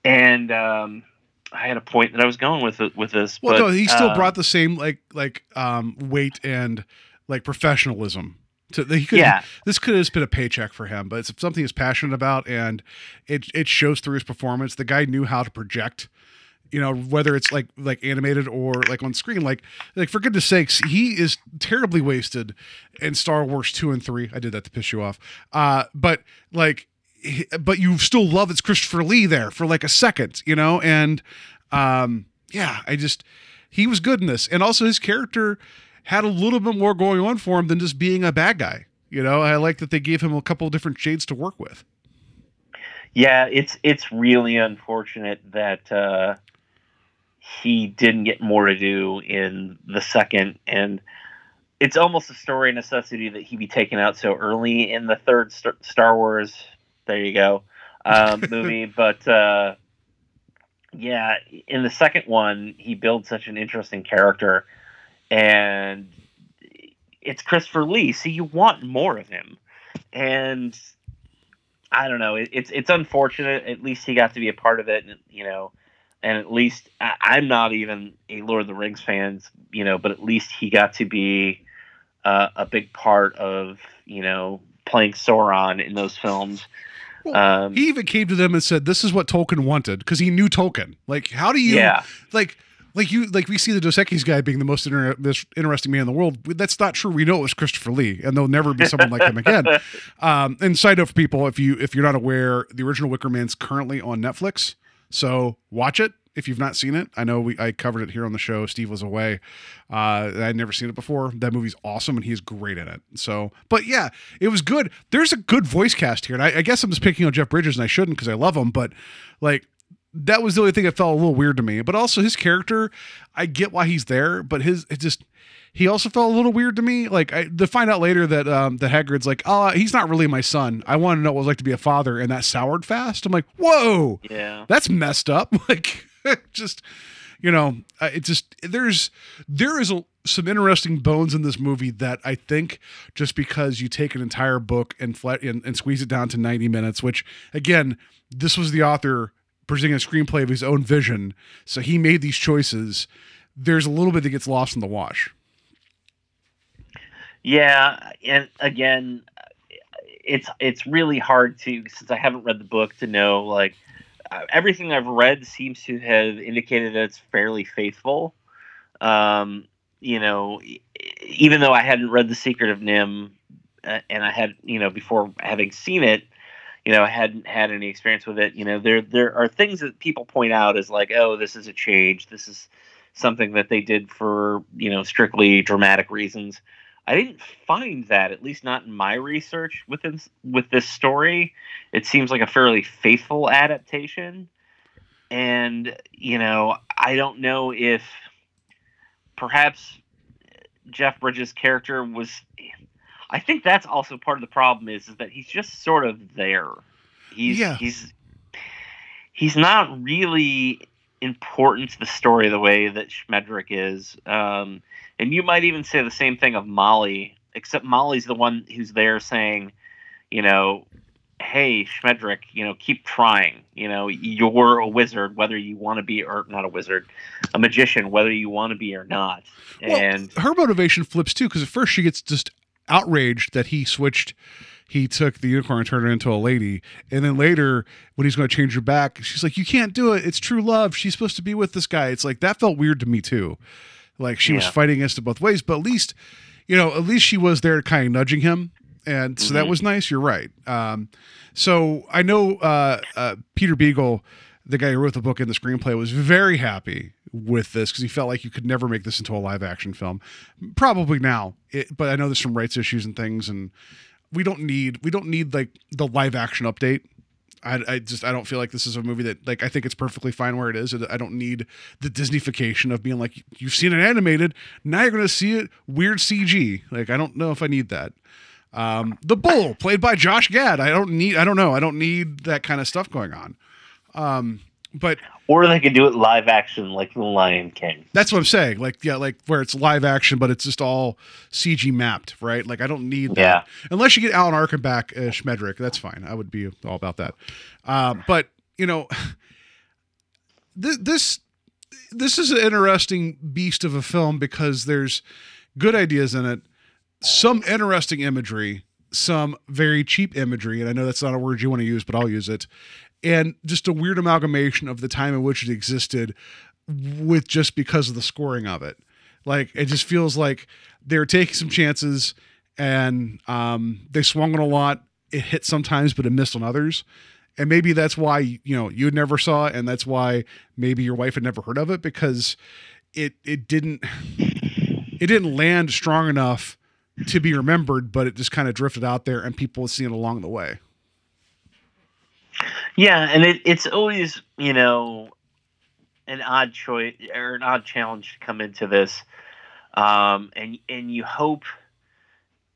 and um I had a point that I was going with it, with this. Well, but, no, he still uh, brought the same like like um weight and like professionalism. To he could Yeah. this could have just been a paycheck for him, but it's something he's passionate about, and it it shows through his performance. The guy knew how to project. You know, whether it's like like animated or like on screen, like like for goodness sakes, he is terribly wasted in Star Wars two and three. I did that to piss you off, uh, but like, but you still love it's Christopher Lee there for like a second, you know, and um, yeah, I just he was good in this, and also his character had a little bit more going on for him than just being a bad guy. You know, I like that they gave him a couple different shades to work with. Yeah, it's it's really unfortunate that uh, he didn't get more to do in the second, and it's almost a story necessity that he be taken out so early in the third Star Wars. There you go, um, movie. But uh, yeah, in the second one, he builds such an interesting character, and it's Christopher Lee, so you want more of him, and I don't know. It, it's it's unfortunate. At least he got to be a part of it, and you know, and at least I, I'm not even a Lord of the Rings fan, you know, but at least he got to be uh, a big part of you know playing Sauron in those films. Um, He even came to them and said, "This is what Tolkien wanted," because he knew Tolkien. Like, how do you, Yeah. like, like you, like we see the Dos Equis guy being the most inter- this interesting man in the world. That's not true. We know it was Christopher Lee, and there'll never be someone like him again. Um, and side note for people, if you if you're not aware, the original Wicker Man's currently on Netflix, so watch it if you've not seen it. I know we I covered it here on the show. Steve was away. Uh, I'd never seen it before. That movie's awesome, and he's great in it. So, but yeah, it was good. There's a good voice cast here, and I, I guess I'm just picking on Jeff Bridges, and I shouldn't because I love him, but like. That was the only thing that felt a little weird to me, but also his character, I get why he's there, but his it just he also felt a little weird to me. Like I to find out later that um that Haggard's like, oh, he's not really my son. I want to know what it was like to be a father, and that soured fast. I'm like, whoa, Yeah. that's messed up. Like, just you know, it just there's there is a, some interesting bones in this movie that I think just because you take an entire book and flat and, and squeeze it down to 90 minutes, which again, this was the author presenting a screenplay of his own vision, so he made these choices. There's a little bit that gets lost in the wash. Yeah, and again, it's it's really hard to since I haven't read the book to know like everything I've read seems to have indicated that it's fairly faithful. Um, you know, even though I hadn't read The Secret of NIMH, uh, and I had you know before having seen it, you know, I hadn't had any experience with it. You know, there there are things that people point out as like, oh, this is a change. This is something that they did for you know strictly dramatic reasons. I didn't find that, at least not in my research within with this story. It seems like a fairly faithful adaptation, and you know, I don't know if perhaps Jeff Bridges' character was. I think that's also part of the problem is, is that he's just sort of there. He's Yeah. he's he's not really important to the story the way that Schmendrick is. Um, and you might even say the same thing of Molly, except Molly's the one who's there saying, you know, hey, Schmendrick, you know, keep trying. You know, you're a wizard, whether you want to be, or not a wizard, a magician, whether you want to be or not. And her motivation flips too because at first she gets just outraged that he switched he took the unicorn and turned her into a lady. And then later when he's going to change her back she's like you can't do it. It's true love. She's supposed to be with this guy. It's like that felt weird to me too like she was fighting against it both ways but at least you know at least she was there kind of nudging him. And so that Mhm. was nice you're right. Um, so i know uh, uh, peter beagle the guy who wrote the book and the screenplay was very happy with this because he felt like you could never make this into a live action film. Probably now it, but i know there's some rights issues and things and we don't need we don't need like the live action update I, I just I don't feel like this is a movie that like I think it's perfectly fine where it is. I don't need the Disneyfication of being like you've seen it animated, now you're gonna see it weird CG. Like I don't know if I need that. Um, the Bull, played by Josh Gad. I don't need. I don't know. I don't need that kind of stuff going on. Um, but or they could do it live action like The Lion King. that's what I'm saying. Like, yeah, like where it's live action, but it's just all CG mapped, right? Like, I don't need that. Yeah. Unless you get Alan Arkin back as Schmendrick, that's fine. I would be all about that. Um, but, you know, th- this this is an interesting beast of a film because there's good ideas in it, some interesting imagery, some very cheap imagery, and I know that's not a word you want to use, but I'll use it, and just a weird amalgamation of the time in which it existed with just because of the scoring of it. Like it just feels like they're taking some chances and um, they swung on a lot. It hit sometimes, but it missed on others. And maybe that's why you know you never saw it, and that's why maybe your wife had never heard of it because it it didn't it didn't land strong enough to be remembered, but it just kind of drifted out there, and people would see it along the way. Yeah, and it, it's always you know an odd choice or an odd challenge to come into this, um, and and you hope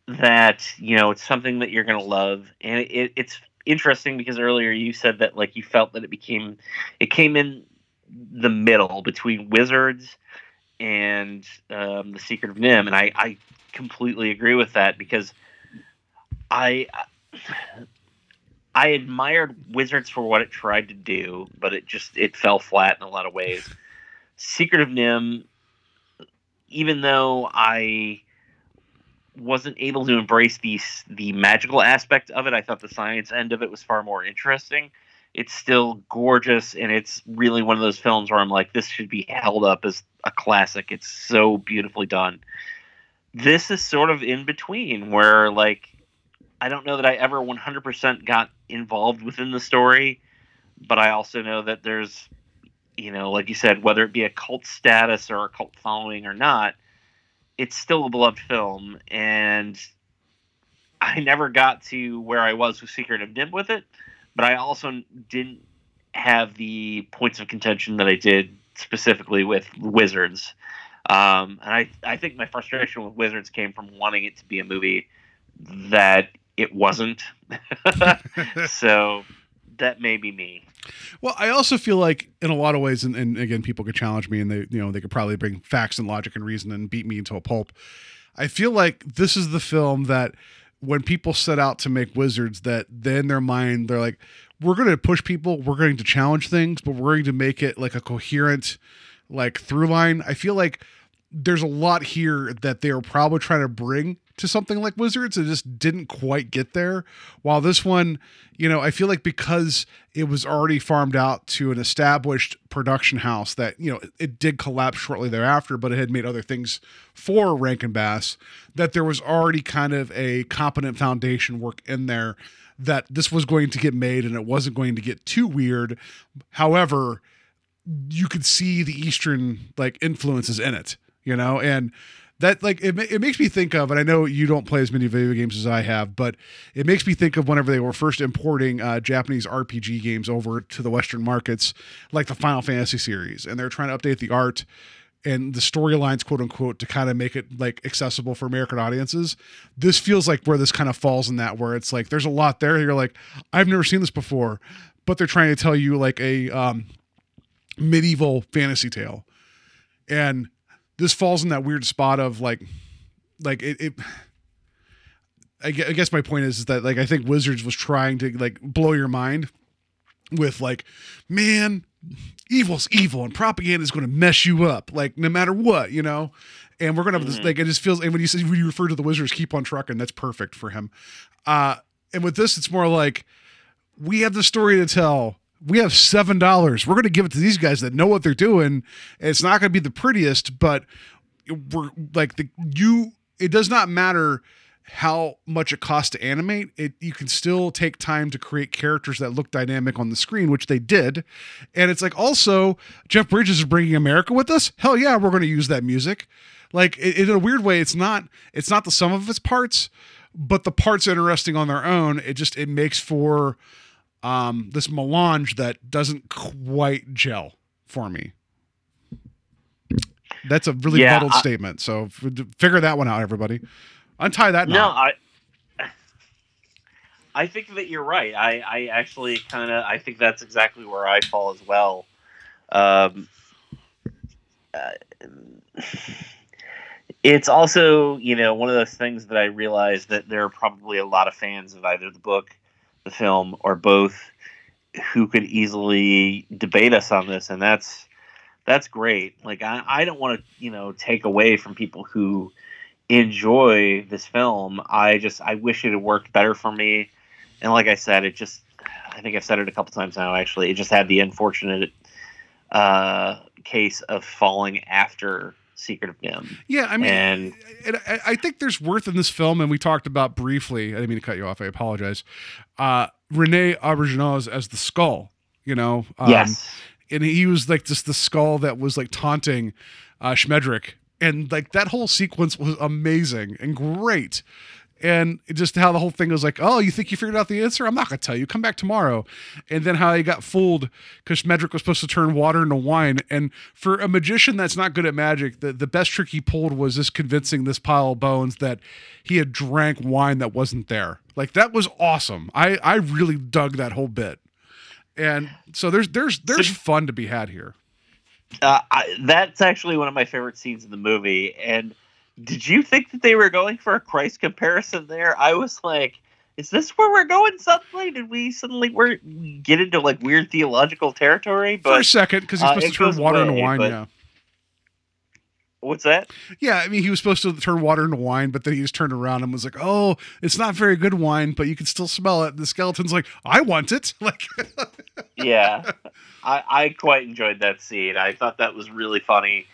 that you know it's something that you're to love, and it, it's interesting because earlier you said that like you felt that it became it came in the middle between Wizards and um, the Secret of NIMH, and I, I completely agree with that because I I admired Wizards for what it tried to do, but it just it fell flat in a lot of ways. Secret of NIMH, even though I wasn't able to embrace the the magical aspect of it, I thought the science end of it was far more interesting. It's still gorgeous, and it's really one of those films where I'm like, this should be held up as a classic. It's so beautifully done. This is sort of in between, where like I don't know that I ever 100% got involved within the story, but I also know that there's, you know, like you said, whether it be a cult status or a cult following or not, it's still a beloved film. And I never got to where I was with Secret of NIMH with it, but I also didn't have the points of contention that I did specifically with Wizards. Um, and I, I think my frustration with Wizards came from wanting it to be a movie that it wasn't. so that may be me. Well, I also feel like in a lot of ways, and, and again, people could challenge me and they, you know, they could probably bring facts and logic and reason and beat me into a pulp. I feel like this is the film that when people set out to make wizards, that then their mind, they're like, we're going to push people, we're going to challenge things, but we're going to make it like a coherent, like through line. I feel like there's a lot here that they were probably trying to bring to something like Wizards. It just didn't quite get there. While this one, you know, I feel like because it was already farmed out to an established production house that, you know, it did collapse shortly thereafter, but it had made other things for Rankin Bass, that there was already kind of a competent foundation work in there that this was going to get made and it wasn't going to get too weird. However, you could see the Eastern like influences in it, you know, and that like it, it makes me think of and i know you don't play as many video games as i have but it makes me think of whenever they were first importing uh, japanese rpg games over to the western markets like the final fantasy series and they're trying to update the art and the storylines quote unquote to kind of make it like accessible for american audiences. This feels like where this kind of falls in that where it's like there's a lot there. You're like i've never seen this before but they're trying to tell you like a um, medieval fantasy tale. And this falls in that weird spot of like like it, it I guess my point is, is that like I think Wizards was trying to like blow your mind with like, man, evil's evil and propaganda is going to mess you up, like no matter what, you know. And we're gonna have this Mm-hmm. like it just feels. And when you say when you refer to the Wizards, keep on trucking. That's perfect for him. Uh, and with this, it's more like we have the story to tell. We have seven dollars. We're going to give it to these guys that know what they're doing. It's not going to be the prettiest, but we're like the you. It does not matter how much it costs to animate. It you can still take time to create characters that look dynamic on the screen, which they did. And it's like also Jeff Bridges is bringing America with us. Hell yeah, we're going to use that music. Like in a weird way, it's not it's not the sum of its parts, but the parts are interesting on their own. It just it makes for um, this melange that doesn't quite gel for me. That's a really Yeah, muddled I- statement. So f- figure that one out, everybody. Untie that No, knot. I I think that you're right. I, I actually kind of I think that's exactly where I fall as well. Um, uh, it's also you know one of those things that I realize that there are probably a lot of fans of either the book, film, or both. who could easily debate us on this, and that's that's great. Like I, I don't want to you know take away from people who enjoy this film. I just I wish it had worked better for me, and like I said, it just I think I've said it a couple times now. Actually, it just had the unfortunate uh, case of falling after Secret of NIMH. Yeah, I mean, and I, I think there's worth in this film, and we talked about briefly. I didn't mean to cut you off. I apologize. Uh, Rene Auberjonois as the skull. You know, um, yes, and he was like just the skull that was like taunting uh, Schmendrick, and like that whole sequence was amazing and great. And just how the whole thing was like, oh, you think you figured out the answer? I'm not gonna tell you. Come back tomorrow. And then how he got fooled because Schmendrick was supposed to turn water into wine. And for a magician that's not good at magic, the, the best trick he pulled was just convincing this pile of bones that he had drank wine that wasn't there. Like that was awesome. I I really dug that whole bit. And so there's there's there's fun to be had here. uh, I, that's actually one of my favorite scenes in the movie. And did you think that they were going for a Christ comparison there? I was like, is this where we're going suddenly? Did we suddenly we're, get into like weird theological territory? But For a second, because he's uh, supposed it to turn water into wine. Yeah. What's that? Yeah, I mean, he was supposed to turn water into wine, but then he just turned around and was like, "Oh, it's not very good wine, but you can still smell it." The skeleton's like, "I want it." Like, yeah, I, I quite enjoyed that scene. I thought that was really funny,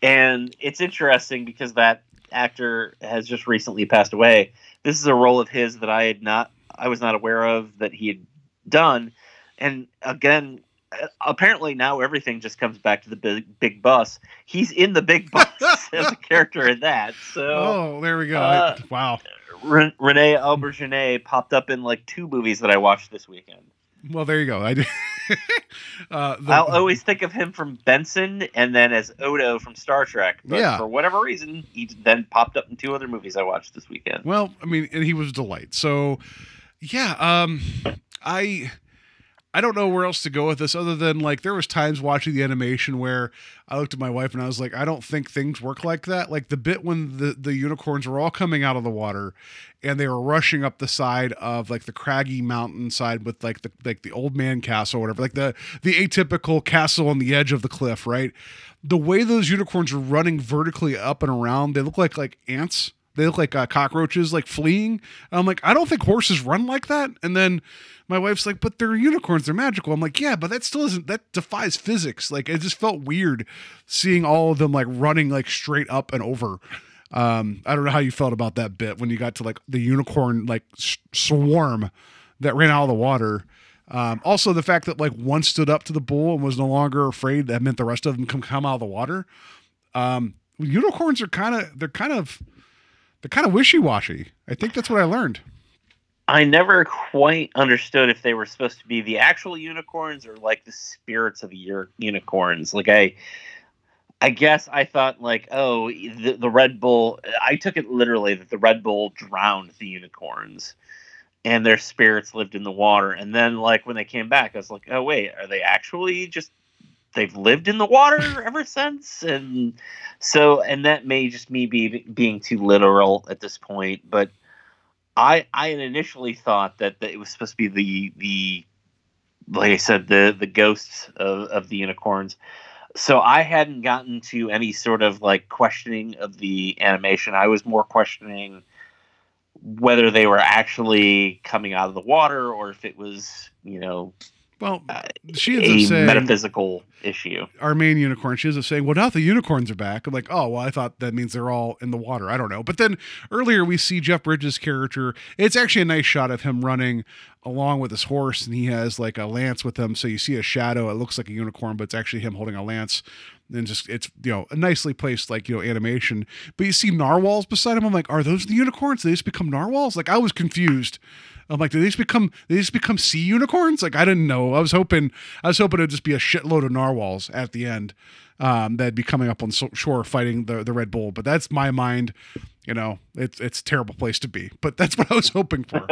and it's interesting because that actor has just recently passed away. This is a role of his that I had not, I was not aware of that he had done, and again, uh, apparently now everything just comes back to the big big bus. He's in the big bus as a character in that. So oh, there we go. uh, wow. Re- Renee Auberjonois popped up in like two movies that I watched this weekend. Well, there you go. I did. uh, the- I'll always think of him from Benson and then as Odo from Star Trek. But Yeah. for whatever reason, he then popped up in two other movies I watched this weekend. Well, I mean, and he was a delight. So, yeah, um, I I don't know where else to go with this other than like there was times watching the animation where I looked at my wife and I was like, I don't think things work like that. Like the bit when the the unicorns were all coming out of the water and they were rushing up the side of like the craggy mountainside with like the like the old man castle whatever, like the the atypical castle on the edge of the cliff, right? The way those unicorns are running vertically up and around, they look like like ants they look like uh, cockroaches like fleeing. And i'm like i don't think horses run like that. And then my wife's like but they're unicorns. They're magical. I'm like yeah but that still isn't that defies physics. Like it just felt weird seeing all of them like running like straight up and over. Um i don't know how you felt about that bit when you got to like the unicorn like s- swarm that ran out of the water. Um, also, the fact that like one stood up to the bull and was no longer afraid that meant the rest of them come come out of the water. Um, unicorns are kind of they're kind of they're kind of wishy washy. I think that's what I learned. I never quite understood if they were supposed to be the actual unicorns or like the spirits of the unicorns. Like I, I guess I thought like, oh, the, the Red Bull. I took it literally that the Red Bull drowned the unicorns, and their spirits lived in the water. And then like when they came back, I was like, oh wait, are they actually just they've lived in the water ever since? And so, and that may just me be being too literal at this point, but. I I had initially thought that, that it was supposed to be the the like I said the the ghosts of, of the unicorns. So I hadn't gotten to any sort of like questioning of the animation. I was more questioning whether they were actually coming out of the water or if it was, you know, Well, uh, she ends a up saying metaphysical issue. our main unicorn. She ends up saying, "Well, now the unicorns are back." I'm like, "Oh, well, I thought that means they're all in the water." I don't know. But then earlier we see Jeff Bridges' character. It's actually a nice shot of him running along with his horse, and he has like a lance with him. So you see a shadow. It looks like a unicorn, but it's actually him holding a lance. And just it's you know a nicely placed like you know animation. But you see narwhals beside him. I'm like, are those the unicorns? They just become narwhals? Like I was confused. I'm like, did they just become they just become sea unicorns? Like I didn't know. I was hoping I was hoping it'd just be a shitload of narwhals at the end um, that'd be coming up on shore fighting the the Red Bull. But that's my mind. You know, it's it's a terrible place to be. But that's what I was hoping for.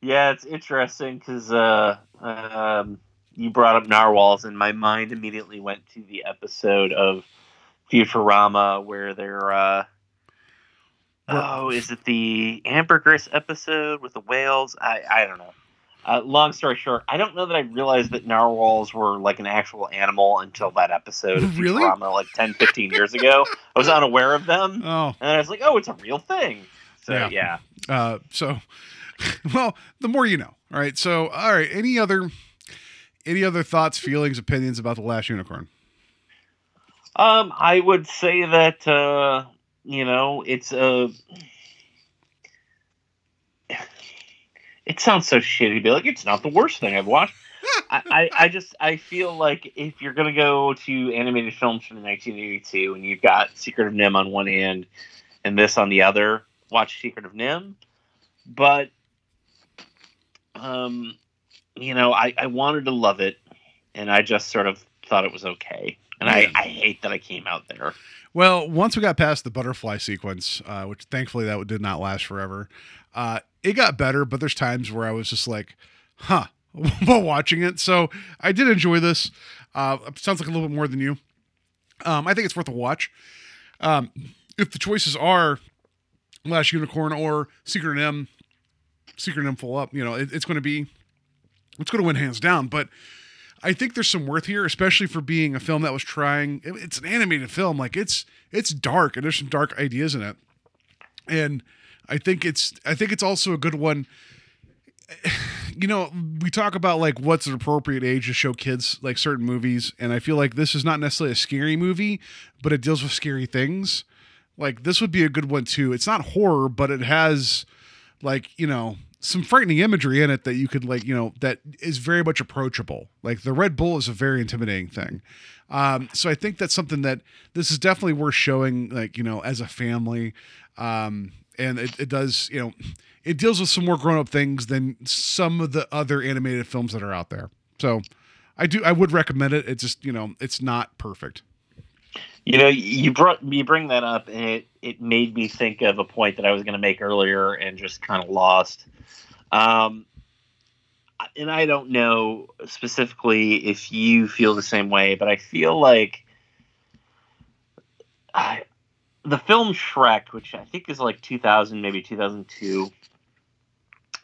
yeah, it's interesting because uh, um, you brought up narwhals, and my mind immediately went to the episode of Futurama where they're. Uh, oh, is it the ambergris episode with the whales? I I don't know. Uh, long story short, I don't know that I realized that narwhals were like an actual animal until that episode of Really? Futurama like 10, 15 years ago. I was unaware of them. Oh, And I was like, oh, it's a real thing. So, Yeah. yeah. uh, so, well, the more you know. All right. So, all right. Any other, any other thoughts, feelings, opinions about the Last Unicorn? Um, I would say that, uh, you know, it's a. It sounds so shitty to be like, it's not the worst thing I've watched. I, I, I just I feel like if you're gonna go to animated films from 1982 and you've got Secret of NIMH on one hand and this on the other, watch Secret of NIMH. But um, you know, I, I wanted to love it, and I just sort of thought it was okay, and I, I hate that I came out there. Well, once we got past the butterfly sequence, uh, which thankfully that did not last forever, uh, it got better. But there's times where I was just like, "Huh," while watching it. So I did enjoy this. Uh, sounds like a little bit more than you. Um, I think it's worth a watch. Um, if the choices are Last Unicorn or Secret M, Secret M full up, you know, it, it's going to be, it's going to win hands down. But I think there's some worth here, especially for being a film that was trying. it's an animated film, like it's it's dark and there's some dark ideas in it, and I think it's I think it's also a good one. You know, we talk about like what's an appropriate age to show kids like certain movies, and I feel like this is not necessarily a scary movie, but it deals with scary things. Like this would be a good one too. It's not horror, but it has like you know some frightening imagery in it that you could like you know that is very much approachable. Like the red bull is a very intimidating thing. Um so i think that's something that this is definitely worth showing like you know as a family. Um and it, it does you know it deals with some more grown-up things than some of the other animated films that are out there. So i do i would recommend it. It's just you know it's not perfect. You know, you brought you bring that up, and it it made me think of a point that I was going to make earlier, and just kind of lost. Um, and I don't know specifically if you feel the same way, but I feel like I, the film Shrek, which I think is like 2000, maybe 2002,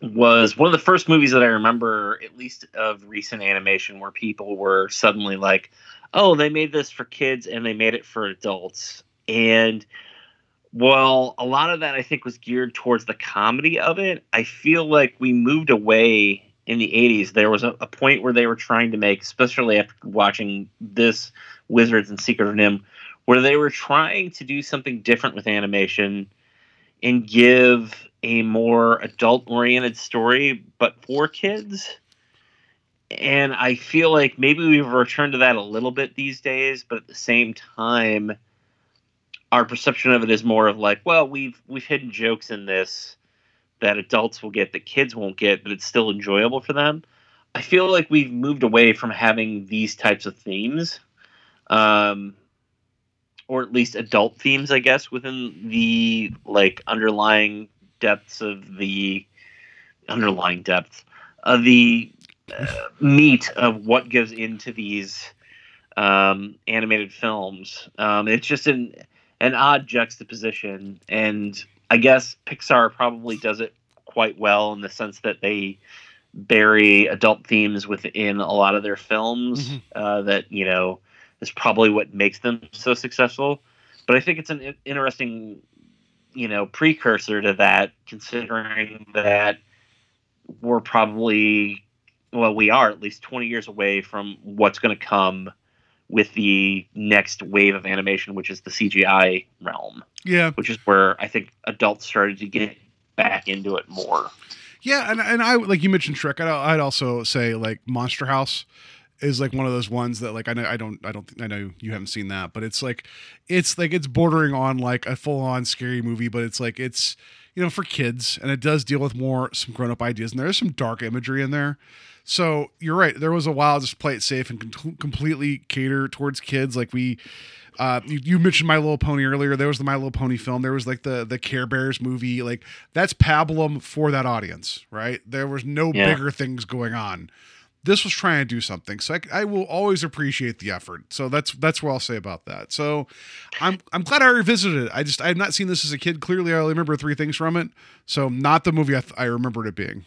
was one of the first movies that I remember, at least of recent animation, where people were suddenly like, oh, they made this for kids and they made it for adults. And well, a lot of that I think was geared towards the comedy of it. I feel like we moved away in the 80s. There was a, a point where they were trying to make, especially after watching this Wizards and Secret of NIMH, where they were trying to do something different with animation and give a more adult oriented story, but for kids and I feel like maybe we've returned to that a little bit these days, but at the same time, our perception of it is more of like, well, we've we've hidden jokes in this that adults will get that kids won't get, but it's still enjoyable for them. I feel like we've moved away from having these types of themes, um, or at least adult themes, I guess, within the like underlying depths of the underlying depth of the uh, meat of what goes into these um, animated films. Um, it's just an an odd juxtaposition, and I guess Pixar probably does it quite well in the sense that they bury adult themes within a lot of their films. Uh, that you know is probably what makes them so successful. But I think it's an interesting, you know, precursor to that, considering that we're probably well, we are at least 20 years away from what's going to come with the next wave of animation, which is the CGI realm, yeah which is where I think adults started to get back into it more. Yeah, and and I like you mentioned Shrek. I'd, I'd also say like Monster House is like one of those ones that like I know I don't I don't I know you haven't seen that, but it's like it's like it's bordering on like a full on scary movie, but it's like it's you know for kids and it does deal with more some grown up ideas and there is some dark imagery in there. So you're right. There was a while just play it safe and com- completely cater towards kids. Like we, uh, you, you mentioned My Little Pony earlier. There was the My Little Pony film. There was like the the Care Bears movie. Like that's pablum for that audience, right? There was no Yeah. bigger things going on. This was trying to do something, so I, I will always appreciate the effort. So that's that's what I'll say about that. So I'm I'm glad I revisited it. I just I had not seen this as a kid. Clearly, I only remember three things from it. So not the movie I, th- I remembered it being.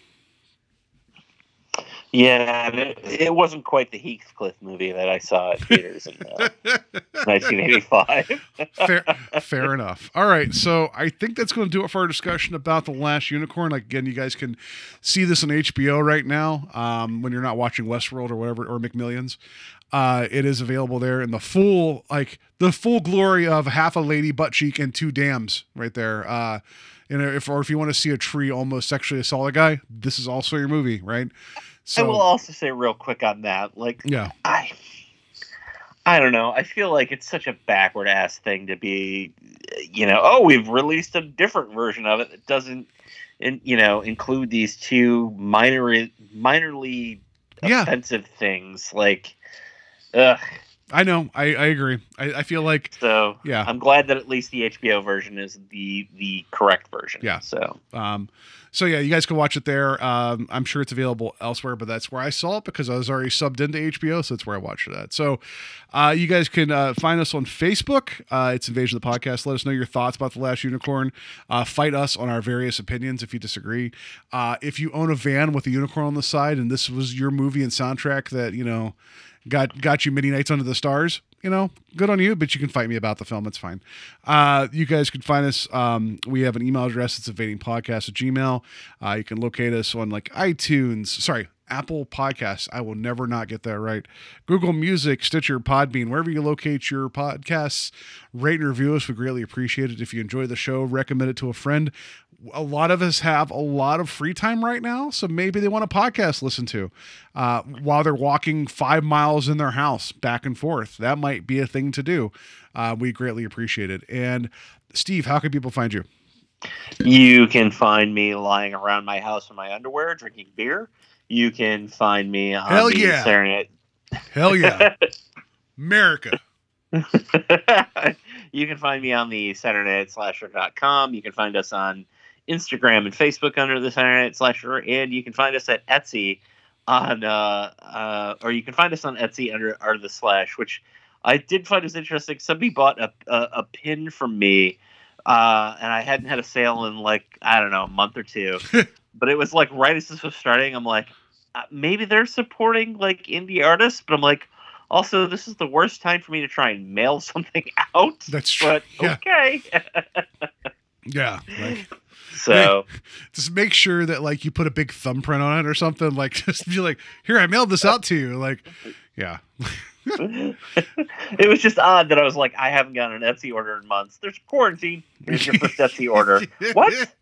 Yeah, it, it wasn't quite the Heathcliff movie that I saw at theaters in uh, 1985. fair, fair enough. All right, so I think that's going to do it for our discussion about the Last Unicorn. Like again, you guys can see this on HBO right now um, when you're not watching Westworld or whatever or McMillions. Uh, it is available there in the full, like the full glory of half a lady butt cheek and two dams right there. Uh, and if or if you want to see a tree almost sexually assault a guy, this is also your movie, right? I will also say real quick on that, like Yeah. I I don't know. I feel like it's such a backward ass thing to be you know, oh, we've released a different version of it that doesn't in, you know, include these two minor minorly Yeah. offensive things like ugh. I know. I, I agree. I, I feel like So Yeah. I'm glad that at least the HBO version is the the correct version. Yeah. So Um, so yeah, you guys can watch it there. Um, I'm sure it's available elsewhere, but that's where I saw it because I was already subbed into HBO, so that's where I watched it at. So, uh, you guys can uh, find us on Facebook. Uh, it's Invasion of the Podcast. Let us know your thoughts about the Last Unicorn. Uh, fight us on our various opinions if you disagree. Uh, if you own a van with a unicorn on the side and this was your movie and soundtrack that you know got got you many nights under the stars you know? Good on you but you can fight me about the film. It's fine. Uh, you guys can find us um, we have an email address. It's evading podcast at gmail. Uh, you can locate us on like itunes sorry apple podcasts. I will never not get that right. Google music stitcher podbean wherever you locate your podcasts rate and review us. We greatly appreciate it. If you enjoy the show recommend it to a friend a lot of us have a lot of free time right now, so maybe they want a podcast to listen to uh, while they're walking five miles in their house back and forth. That might be a thing to do. Uh, we greatly appreciate it. And Steve, how can people find you? You can find me lying around my house in my underwear drinking beer. You can find me on Hell yeah. Serenade. Hell yeah, America. you can find me on the Saturday Night Slasher.com. You can find us on Instagram and Facebook under the Saturday Night Slasher, and you can find us at Etsy on, uh, uh, or you can find us on Etsy under Art of the Slash, which I did find was interesting. Somebody bought a, a, a pin from me, uh, and I hadn't had a sale in like, I don't know, a month or two. but it was like right as this was starting, I'm like, uh, maybe they're supporting like indie artists, but I'm like, also, this is the worst time for me to try and mail something out. That's true. But Yeah. okay. Yeah. Like, so just make sure that like you put a big thumbprint on it or something. Like just be like, here, I mailed this out to you. Like, yeah. it was just odd that I was like, I haven't gotten an Etsy order in months. There's quarantine. Here's your first Etsy order. What?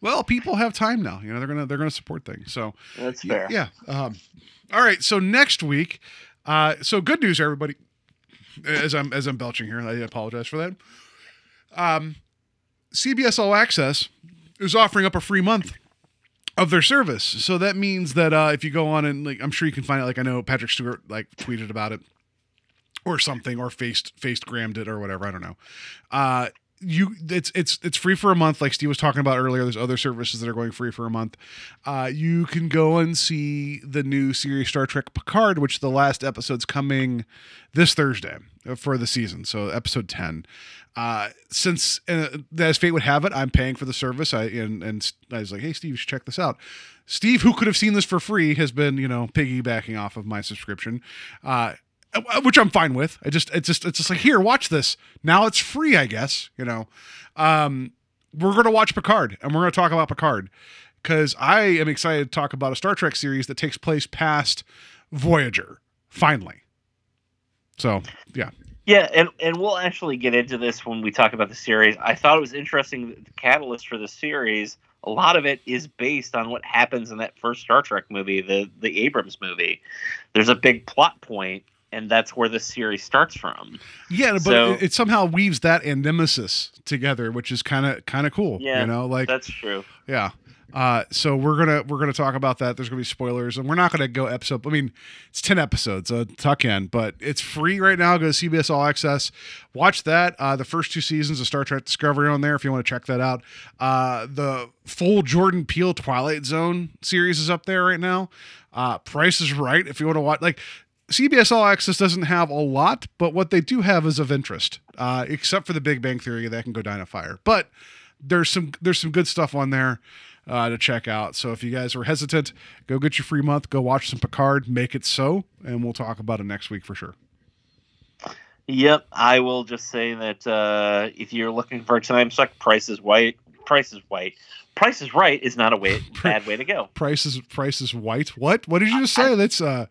well, people have time now. You know, they're gonna they're gonna support things. So That's fair. Yeah. Um, all right. So next week, uh, so good news, everybody. As I'm as I'm belching here, I apologize for that. Um, CBS All Access is offering up a free month of their service. So that means that uh, if you go on and like, I'm sure you can find it. Like I know Patrick Stewart like tweeted about it or something, or faced faced grammed it or whatever. I don't know. Uh, you it's it's it's free for a month like steve was talking about earlier there's other services that are going free for a month uh, you can go and see the new series star trek picard which the last episode's coming this thursday uh, for the season so episode 10 uh, since uh, as fate would have it i'm paying for the service i and, and i was like hey steve check this out steve who could have seen this for free has been you know piggybacking off of my subscription uh, uh, which I'm fine with. I just it's just it's just like here, watch this. Now it's free, I guess. You know, um, we're gonna watch Picard and we're gonna talk about Picard because I am excited to talk about a Star Trek series that takes place past Voyager. Finally, so yeah, Yeah, and, and we'll actually get into this when we talk about the series. I thought it was interesting that the catalyst for the series, a lot of it is based on what happens in that first Star Trek movie, the the Abrams movie. There's a big plot point, and that's where the series starts from. yeah, but So- it, it somehow weaves that and Nemesis together, which is kind of kind of cool. Yeah, you know, like that's true. Yeah. Uh, so we're gonna we're gonna talk about that. There's gonna be spoilers, and we're not gonna go episode. I mean, it's ten episodes, so tuck in, but it's free right now. Go to CBS All Access, watch that. Uh, the first two seasons of Star Trek Discovery on there if you want to check that out. Uh, the full Jordan Peele Twilight Zone series is up there right now. Uh, Price is Right if you want to watch. Like CBS All Access doesn't have a lot, but what they do have is of interest. Uh, except for the Big Bang Theory, that can go down a fire, but there's some there's some good stuff on there. Uh, to check out. So if you guys are hesitant, go get your free month, go watch some Picard, make it so, and we'll talk about it next week for sure. Yep, I will just say that uh, if you're looking for a time suck, Price is White. Price is White. Price is Right is not a way bad way to go. Price is price is white. What? What did you just say? That's uh.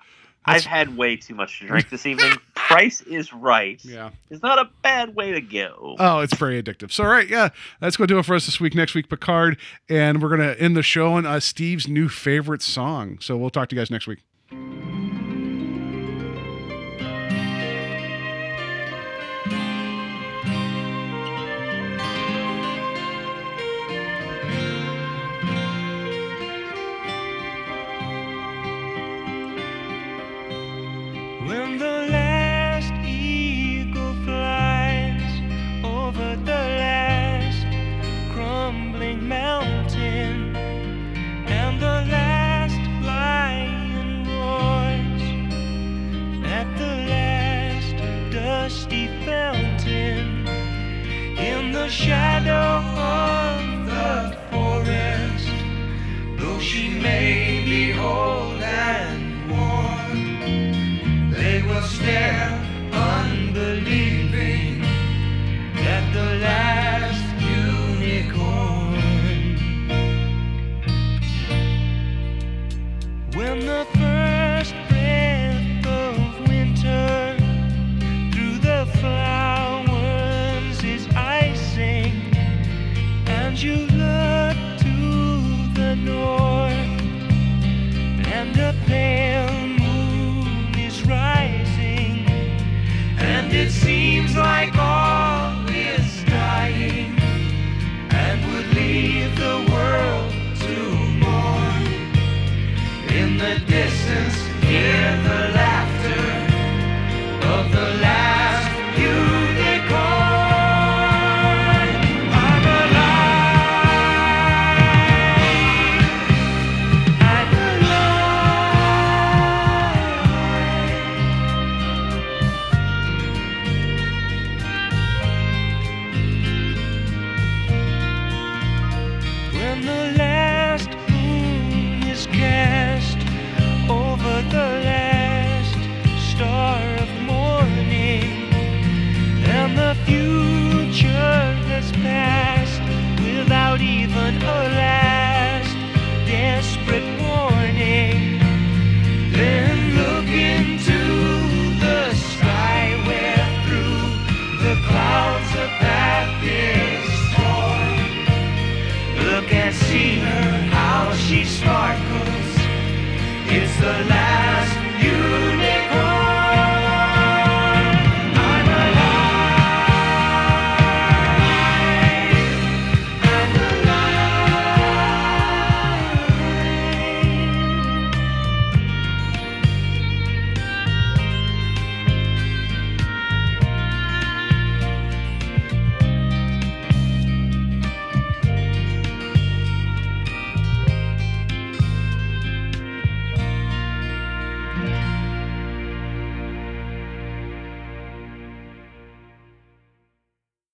I've had way too much to drink this evening. Price is Right. Yeah. It's not a bad way to go. Oh, it's very addictive. So, all right, yeah, that's going to do it for us this week. Next week, Picard, and we're going to end the show on uh, Steve's new favorite song. So, we'll talk to you guys next week. The shadow of the forest, though she may be old